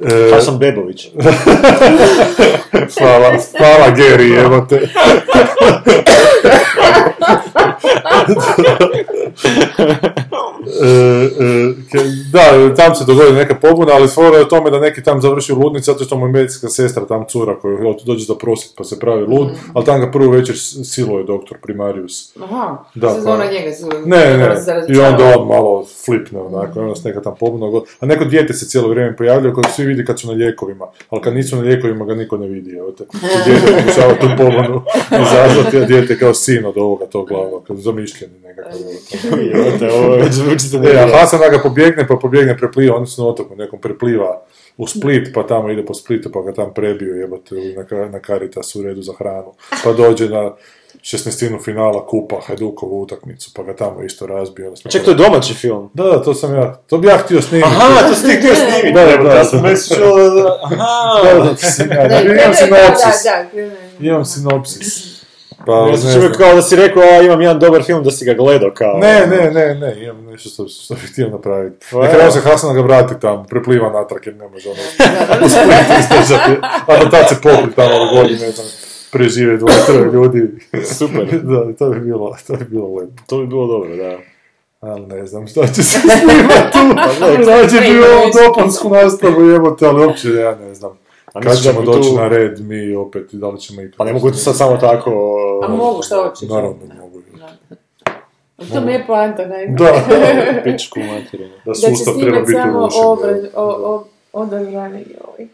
E, Hasan Bebović. *laughs* Hvala, hvala Geri, evo te. *laughs* E, e, da, tam se dogodi neka pobuna, ali fora je u tome da neki tam završi u ludnici zato što mu je medicinska sestra tam cura koja od- dođe za prosjet pa se pravi lud, ali tam ga prvu večer siluje doktor Primarius. Aha, Da, pa- njega. Ne, ne, i onda on malo flipne onako, onda se neka tam pobuna, a neko dijete se cijelo vrijeme pojavljuje kojeg svi vidi kad su na lijekovima, ali kad nisu na lijekovima ga niko ne vidi, evo te. I *laughs* dijete pokušava tu pobunu izazvati, a dijete kao sin od ovoga tog glavnog, zamišljeni nekakav. evo te. Jebote, ovo već zvučite E, a Hasan ga pobjegne, pa pobjegne, prepliva, oni su na otoku, nekom prepliva u Split, pa tamo ide po Splitu, pa ga tam prebiju, jebote, na, na Caritas u redu za hranu. Pa dođe na šestnestinu finala kupa Hajdukovu utakmicu, pa ga tamo isto razbio. smo Ček, to je domaći film. Da, da, to sam ja, to bi ja htio snimiti. Aha, to si ti htio snimiti. Da, da, da, ja da. sam već čuo da... Da, Aha! da, sam ja, Da, da, imam da, sinopsis, Da, da, da. imam sinopsis. Pa, ne znam. kao da si rekao, a imam jedan dobar film da si ga gledao kao... Ne, ne, ne, ne, imam nešto što, što bih htio napraviti. Pa Na kraju se Hasana ga vrati tamo, prepliva natrag jer ne može ono *laughs* u Splitu izdržati. A do tad se pokri tamo u godinu, ne znam, prežive dvoje, troje *laughs* ljudi. Super. *laughs* da, to bi bilo, to bi bilo lepo. To bi bilo dobro, da. Ali ne znam šta će se snimati tu. Pa Znači bi ovo nešto. dopunsku nastavu jebote, ali uopće ja ne znam. A Kad da ćemo doći tu- na red mi opet i da li ćemo ikad. Pa ne mogu sad samo tako... A mogu, šta hoćeš? Naravno da mogu. To mi je poanta, ne? Da, Pičku materinu. da Da *laughs* će sustav treba snimati biti samo obraz, da. o, o, odabrani joj.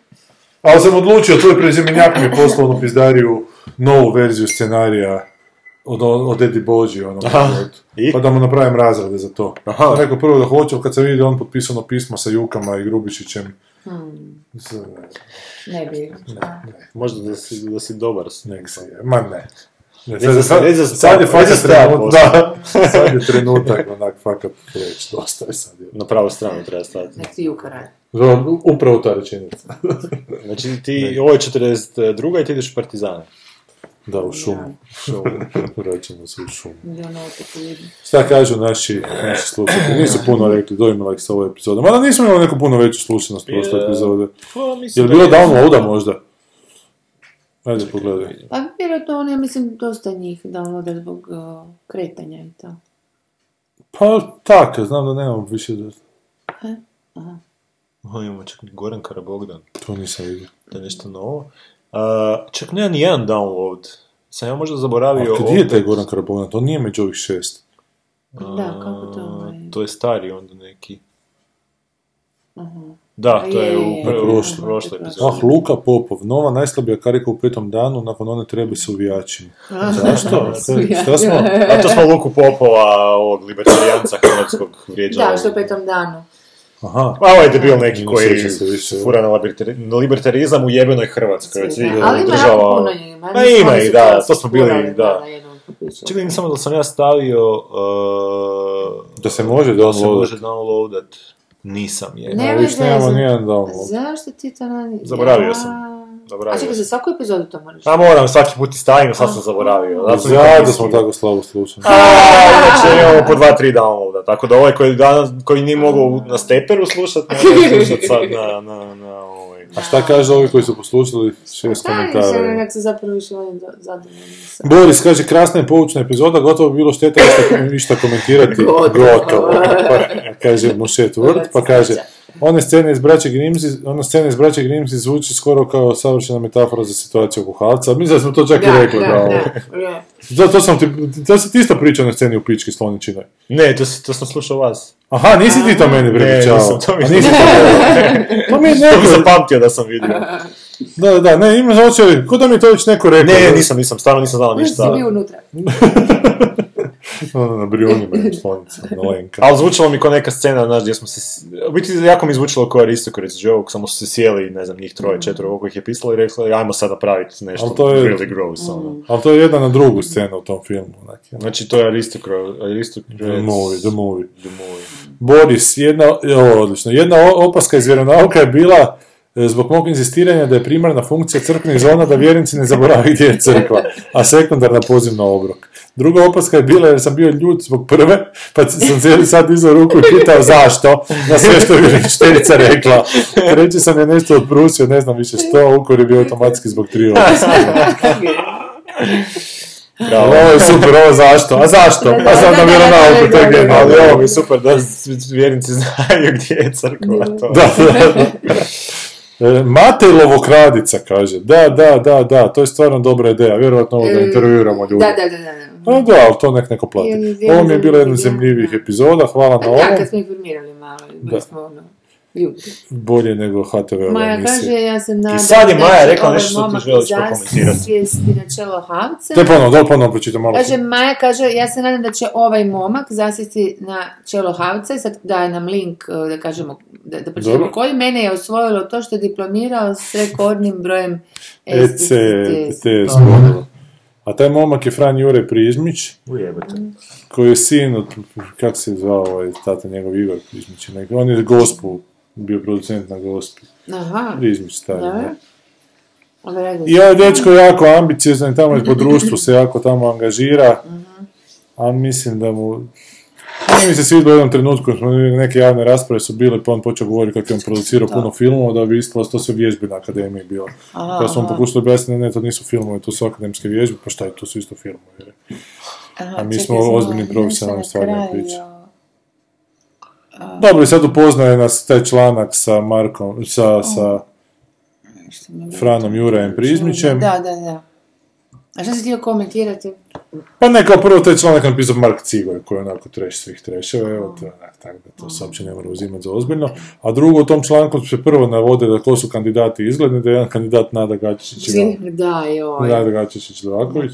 Ali sam odlučio, tvoj prezimenjak mi je poslao onu pizdariju, novu verziju scenarija od, od Eddie Boži, ono, I? pa da mu napravim razrade za to. Aha. Rekao prvo da hoću, ali kad sam vidio on potpisano pismo sa Jukama i Grubišićem, s- Ne bi. Možda da si, da si dobar s je, ma ne. Ne, za- sad, reci za sad je fakat trenutak, da, sad je trenutak, onak, fakat reći, dosta je sad. Je. Na pravu stranu treba stati. Nek ti. Dobro, Upravo ta rečenica. *laughs* Znači ti, ovo je 42. i ti ideš u Partizane. Da, u šumu. *laughs* Vraćamo se u šumu. Šta kažu naši, naši slušatelji? Nisu puno rekli, dojmila ih sa ove epizode. Mada nismo imali neku puno veću slušanost prošle Je. epizode. Pa, Je li bilo da downloada možda? Ajde pogledaj. Pa vjerojatno on, ja mislim, dosta njih downloada zbog uh, kretanja i to. Pa tak, znam da nemam više da... O, imamo čak Goran Karabogdan. To nisam vidio. To je nešto novo. Uh, čak nema ni jedan download. Sam ja možda zaboravio... A gdje je taj. Goran Karabogdan? To nije među ovih šest. Da, kako to ovaj... To je stari onda neki. Da, to je Je, u je, je, je, prošloj je, prošloj je, epizodi. Ah, Luka Popov, nova najslabija karika u petom danu, nakon one treba se uvijačima. Zašto? *laughs* Šta smo? A to smo Luku Popova, ovog libertarijanca hrvatskog vrijeđali. Da, što u petom danu. Aha. A ovaj debil neki Ne koji sjećam se više. fura na, libertari- na libertarizam u jebenoj Hrvatskoj. Od svih ali ima država. puno njih. Ma ima i da, to smo bili, da. Čekaj, samo da sam ja stavio... Uh, Da se može da se downloadat. može downloadat. Nisam je. Ne, viš, nemamo za- nijedan download. Zašto ti to nani... Zaboravio Ja, sam. A čekaj, za svaku epizodu to moraš? A moram svaki put istavim, sad sam zaboravio. Zato sam Zato mislio. smo tako slabo slušali. A, znači imamo po dva, tri downloada, tako da ovaj koji, danas, koji nije mogao na steperu slušat, ne može slušat sad na, na, na ovaj. A šta kaže ovi koji su poslušali šest komentara? Kako se zapravo više volim zadovoljni. Boris kaže, krasna i poučna epizoda, gotovo bi bilo šteta ništa, komentirati. Gotovo. Pa, kaže Mušet Word, pa kaže, one scene iz Braće Grimzi, ona scena iz Braće Grimzi zvuči skoro kao savršena metafora za situaciju oko Halca. Mislim da smo to čak i rekli. Da, ovo. da. Da, to sam ti, to si ti isto pričao na sceni u Pički Sloničinoj. Ne, to, si, to sam slušao vas. Aha, nisi ti to meni Ne, prepričavao. nisam, to mi nisi to To *laughs* mi je To bi neko... zapamtio da sam vidio. Da, da, da, ne, ima očeli, ko da mi je to već neko rekao. Ne, da- nisam, nisam, stvarno nisam si ništa. bio unutra. *laughs* *laughs* Ono, na Brionima je *laughs* slonica, na Lenka. Ali zvučalo mi kao neka scena, znaš, gdje smo se... U biti, jako mi zvučalo kao Aristocrats joke, samo su se sjeli, ne znam, njih troje, četvero, koliko ih je pisalo i rekli, ajmo sada napraviti nešto Ali to je- really gross, ono. Ali to je jedna na drugu scenu u tom filmu. onak. Znači, to je Aristocrats... The movie, the movie. The movie. Boris, jedna, ovo, odlično, jedna opaska iz vjeronauka je bila e, zbog mog inzistiranja da je primarna funkcija crkvenih zona da vjernici ne zaborave gdje je crkva, a sekundarna poziv na obrok. Druga opaska je bila jer sam bio ljut zbog prve, pa sam cijeli sad dizao ruku i pitao zašto, na sve što je vjeričiteljica rekla. Treći sam je nešto odprusio, ne znam više što, ukor je bio automatski zbog tri opaske. Bravo. Ovo je super, ovo zašto? A zašto? Da, A da, sad da, na vjeronauku, to je genijalno. Ali ovo mi je super da vjernici znaju gdje je crkva. To. Da, da, da. E, Matejlovo kradica kaže, da, da, da, da, to je stvarno dobra ideja, vjerojatno ovo da E, intervjuiramo ljude. Da, da, da, da. Da. Pa da, ali to nek neko plati. Ovo mi je bila jedna da. epizoda, hvala na Da, ovom. kad smo informirali malo, bili Da. smo ono, ljudi. Bolje nego HTV Maja emisije. kaže, ja se nadam sad je da Maja rekla ovaj nešto što ti želiš prokomentirati. na čelo Havce. Te ponovno, da ponovno pročitam malo. Kaže, Maja kaže, ja se nadam da će ovaj momak zasjesti na čelo Havca i sad daje nam link, eh, da kažemo, da, da pročitamo Dobro. koji. Mene je osvojilo to što je diplomirao s rekordnim brojem EC, STS. TS bodova. A taj momak je Fran Jure Prizmić, Ujebate. koji je sin od, kak se zvao ovaj tata njegov Igor Prizmić, neki- on je gospu, bio producent na gospi. Aha, Prizmić stari, da. I ovaj dečko je jako ambiciozan i tamo je po društvu se jako tamo angažira, Mhm. a mislim da mu... Nije mi se svidilo u jednom trenutku, neke javne rasprave su bile, pa on počeo govoriti kako je on producirao puno filmova, da bi ispalo to sve vježbe na akademiji bilo. Pa smo aha. pokušali objasniti, ne, to nisu filmovi, to su akademske vježbe, pa šta je, to su isto Aha, A mi smo ozbiljni profesionalni stvarno kraju. priče. Dobro, i sad upoznaje nas taj članak sa Markom, sa, sa Franom Jurajem Prizmićem. Da, da, da. A što si htio komentirati? Pa ne, kao prvo taj članak napisao Mark Cigoj, koji je onako treš svih treševa, evo, to je onak, tako da to se uopće ne mora uzimati za ozbiljno. A drugo, u tom članku se prvo navode da ko su kandidati izgledni, da je jedan kandidat Nada Gačić i Da, joj. Nada Gačić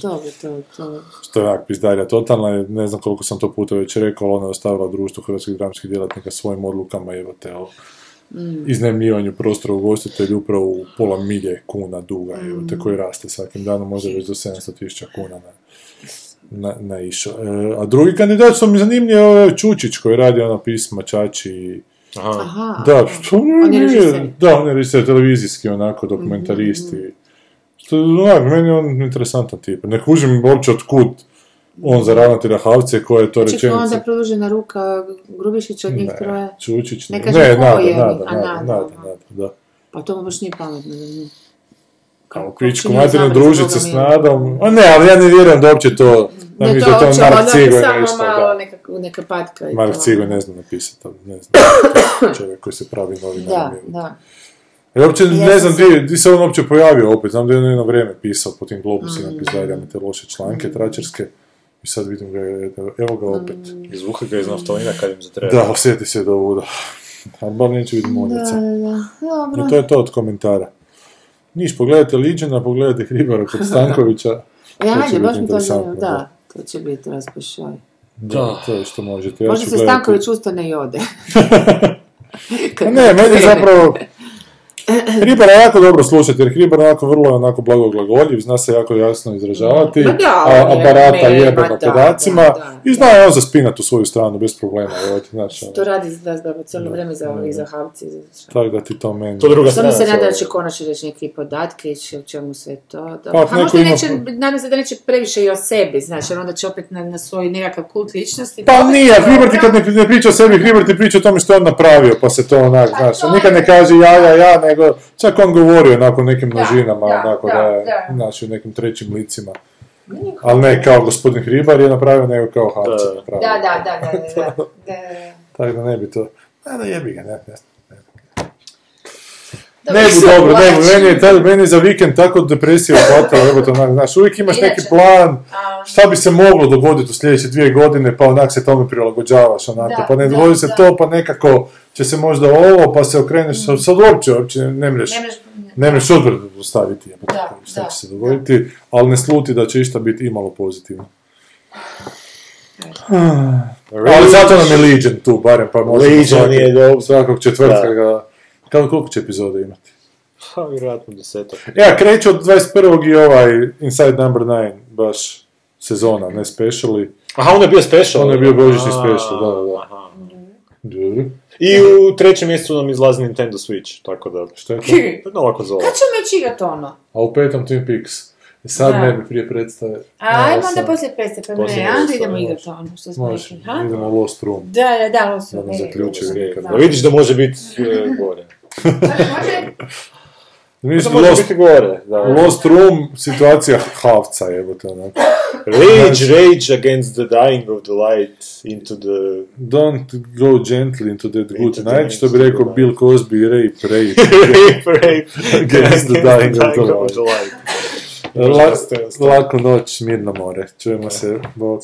To bi, to, to. što je onak pizdarja totalna, ne znam koliko sam to puta već rekao, ali ona je ostavila društvo hrvatskih dramskih djelatnika svojim odlukama, evo te, o iznajmljivanju prostora u gostitelju upravo u pola milje kuna duga, evo te, koji raste svakim danom, možda već do 700.000 kuna na, na, naišao. E, a drugi kandidat što mi zanimljiv je ovaj Čučić koji radi ono pisma Čači i... Aha. Aha. Da, što On je režiser. Da, on je režiser televizijski, onako, dokumentarist i... Što, onak, meni je on interesantan tip. Ne kužim uopće od kud on za ravnatelja Havce, koja je to Čekaj, rečenica. onda produžena ruka Grubišića od njih troje. Ne, Čučić, Ne ne, ne, nada, je, nada, a nada, nada, nada, da. Pa to mu baš nije pametno. Kao pičku nije materinu zamrznut, družit se Boga s nadom. A ne, ali ja ne vjerujem da uopće to... Da Ne, mi to da to uopće, Mark Cigoj samo nešto, malo da. neka, neka patka. i Mark to. Cigoj ne zna napisati, ali ne znam. *coughs* Čovjek koji se pravi novinar. Da, da. Ja uopće Ja ne znam di se on uopće pojavio opet, znam da je on jedno vrijeme pisao po tim globusima, Mm. pizdarijama, te loše članke, tračarske. I sad vidim ga, evo ga opet. Mm. Izvuka ga iz naftalina kad im zatreba. Da, osjeti se do ovuda. *laughs* Ali bar neće vidjeti Da, muljica. da, da. Dobro. I to je to od komentara. Niš, pogledajte Liđana, pogledajte Hribara kod *laughs* Stankovića. Ja, ajde, biti baš mi to zanima. Da, to će biti raspašaj. Da, to je što možete. Ja Možda se gledati- Stanković ustane i ode. *laughs* Ne, meni zapravo... Hribara je jako dobro slušati, jer Hribar onako vrlo je onako blagoglagoljiv, zna se jako jasno izražavati, Ma da, a, je me- jebeno ma da, podacima, da, da, i zna je on zaspinati u svoju stranu bez problema, evo ti, znaš, ono, To radi da, da cijelo vrijeme za ovih za havci. tako da ti to meni... To druga Samo se nada da će konačno reći neke podatke i će- o čemu sve to. Da. Pa, a možda ima- neće, nadam se da neće previše i o sebi, jer onda će opet na, na svoj nekakav kult ličnosti. Pa nije, to- Hribar ti kad ne, ne priča o sebi, Hribar ti priča o tome što je on napravio, pa se to onak, znaš, on nikad ne kaže ja, ja, ja, nego čak on govori onako nekim množinama, da, onako da, da, da. znaš, u nekim trećim licima. Ali ne kao gospodin Hribar je napravio, nego kao Havci Da. napravio. Da, da, da, da, *laughs* da, da, da. Tako da ne bi to... A da jebi ga, ne, ne. Ne sve dobro, ne meni je, taj, meni je za vikend tako depresija uhvatila, evo to znaš, uvijek imaš neki plan, šta bi se moglo dogoditi u sljedeće dvije godine, pa onak se tome prilagođavaš, onako, Da, pa ne dogodi se da. to, pa nekako će se možda ovo, pa se okreneš, sad, sad uopće, uopće ne, mreš, ne mreš- ne. mreš odvrdu staviti, jebote, Da, šta da, će se dogoditi, ali ne sluti da će išta biti imalo pozitivno. Ali zato nam je Legion. Tu, barem, pa možemo Legion svaki- je dobro. svakog četvrtka ga... Kako, koliko će epizoda imati? Ha, vjerojatno desetak. Ja, kreće od 21. i ovaj Inside Number 9, baš sezona, ne speciali. Aha, on je bio special. On je bio božićni A, special, da, da, da. aha. Dobro. I u trećem mjesecu nam izlazi Nintendo Switch, tako da... Šta je to? *laughs* No, ovako zove. Kad ćemo ići igrat ono? A u petom Twin Peaks. I sad Da. ne bi prije predstave. Ajmo onda poslije peste, pa ne, onda Lost, idemo može. igrat ono što smo rekli, idemo u Lost Room. Da, da, da, ovo su Da nam ne, zaključaju dobro, nikad. da. Vidiš da može biti e, gore. Može? Može Lost, biti gore, da. Lost Room, situacija havca, jebote, onako. Rage, rage against the dying of the light into the... Don't go gently into that good Into the night, što bi rekao Bill Cosby, rape, *laughs* rape. rape, rape Against the dying of the light. light. La, laku noć, mirno more. Čujemo se. Bog.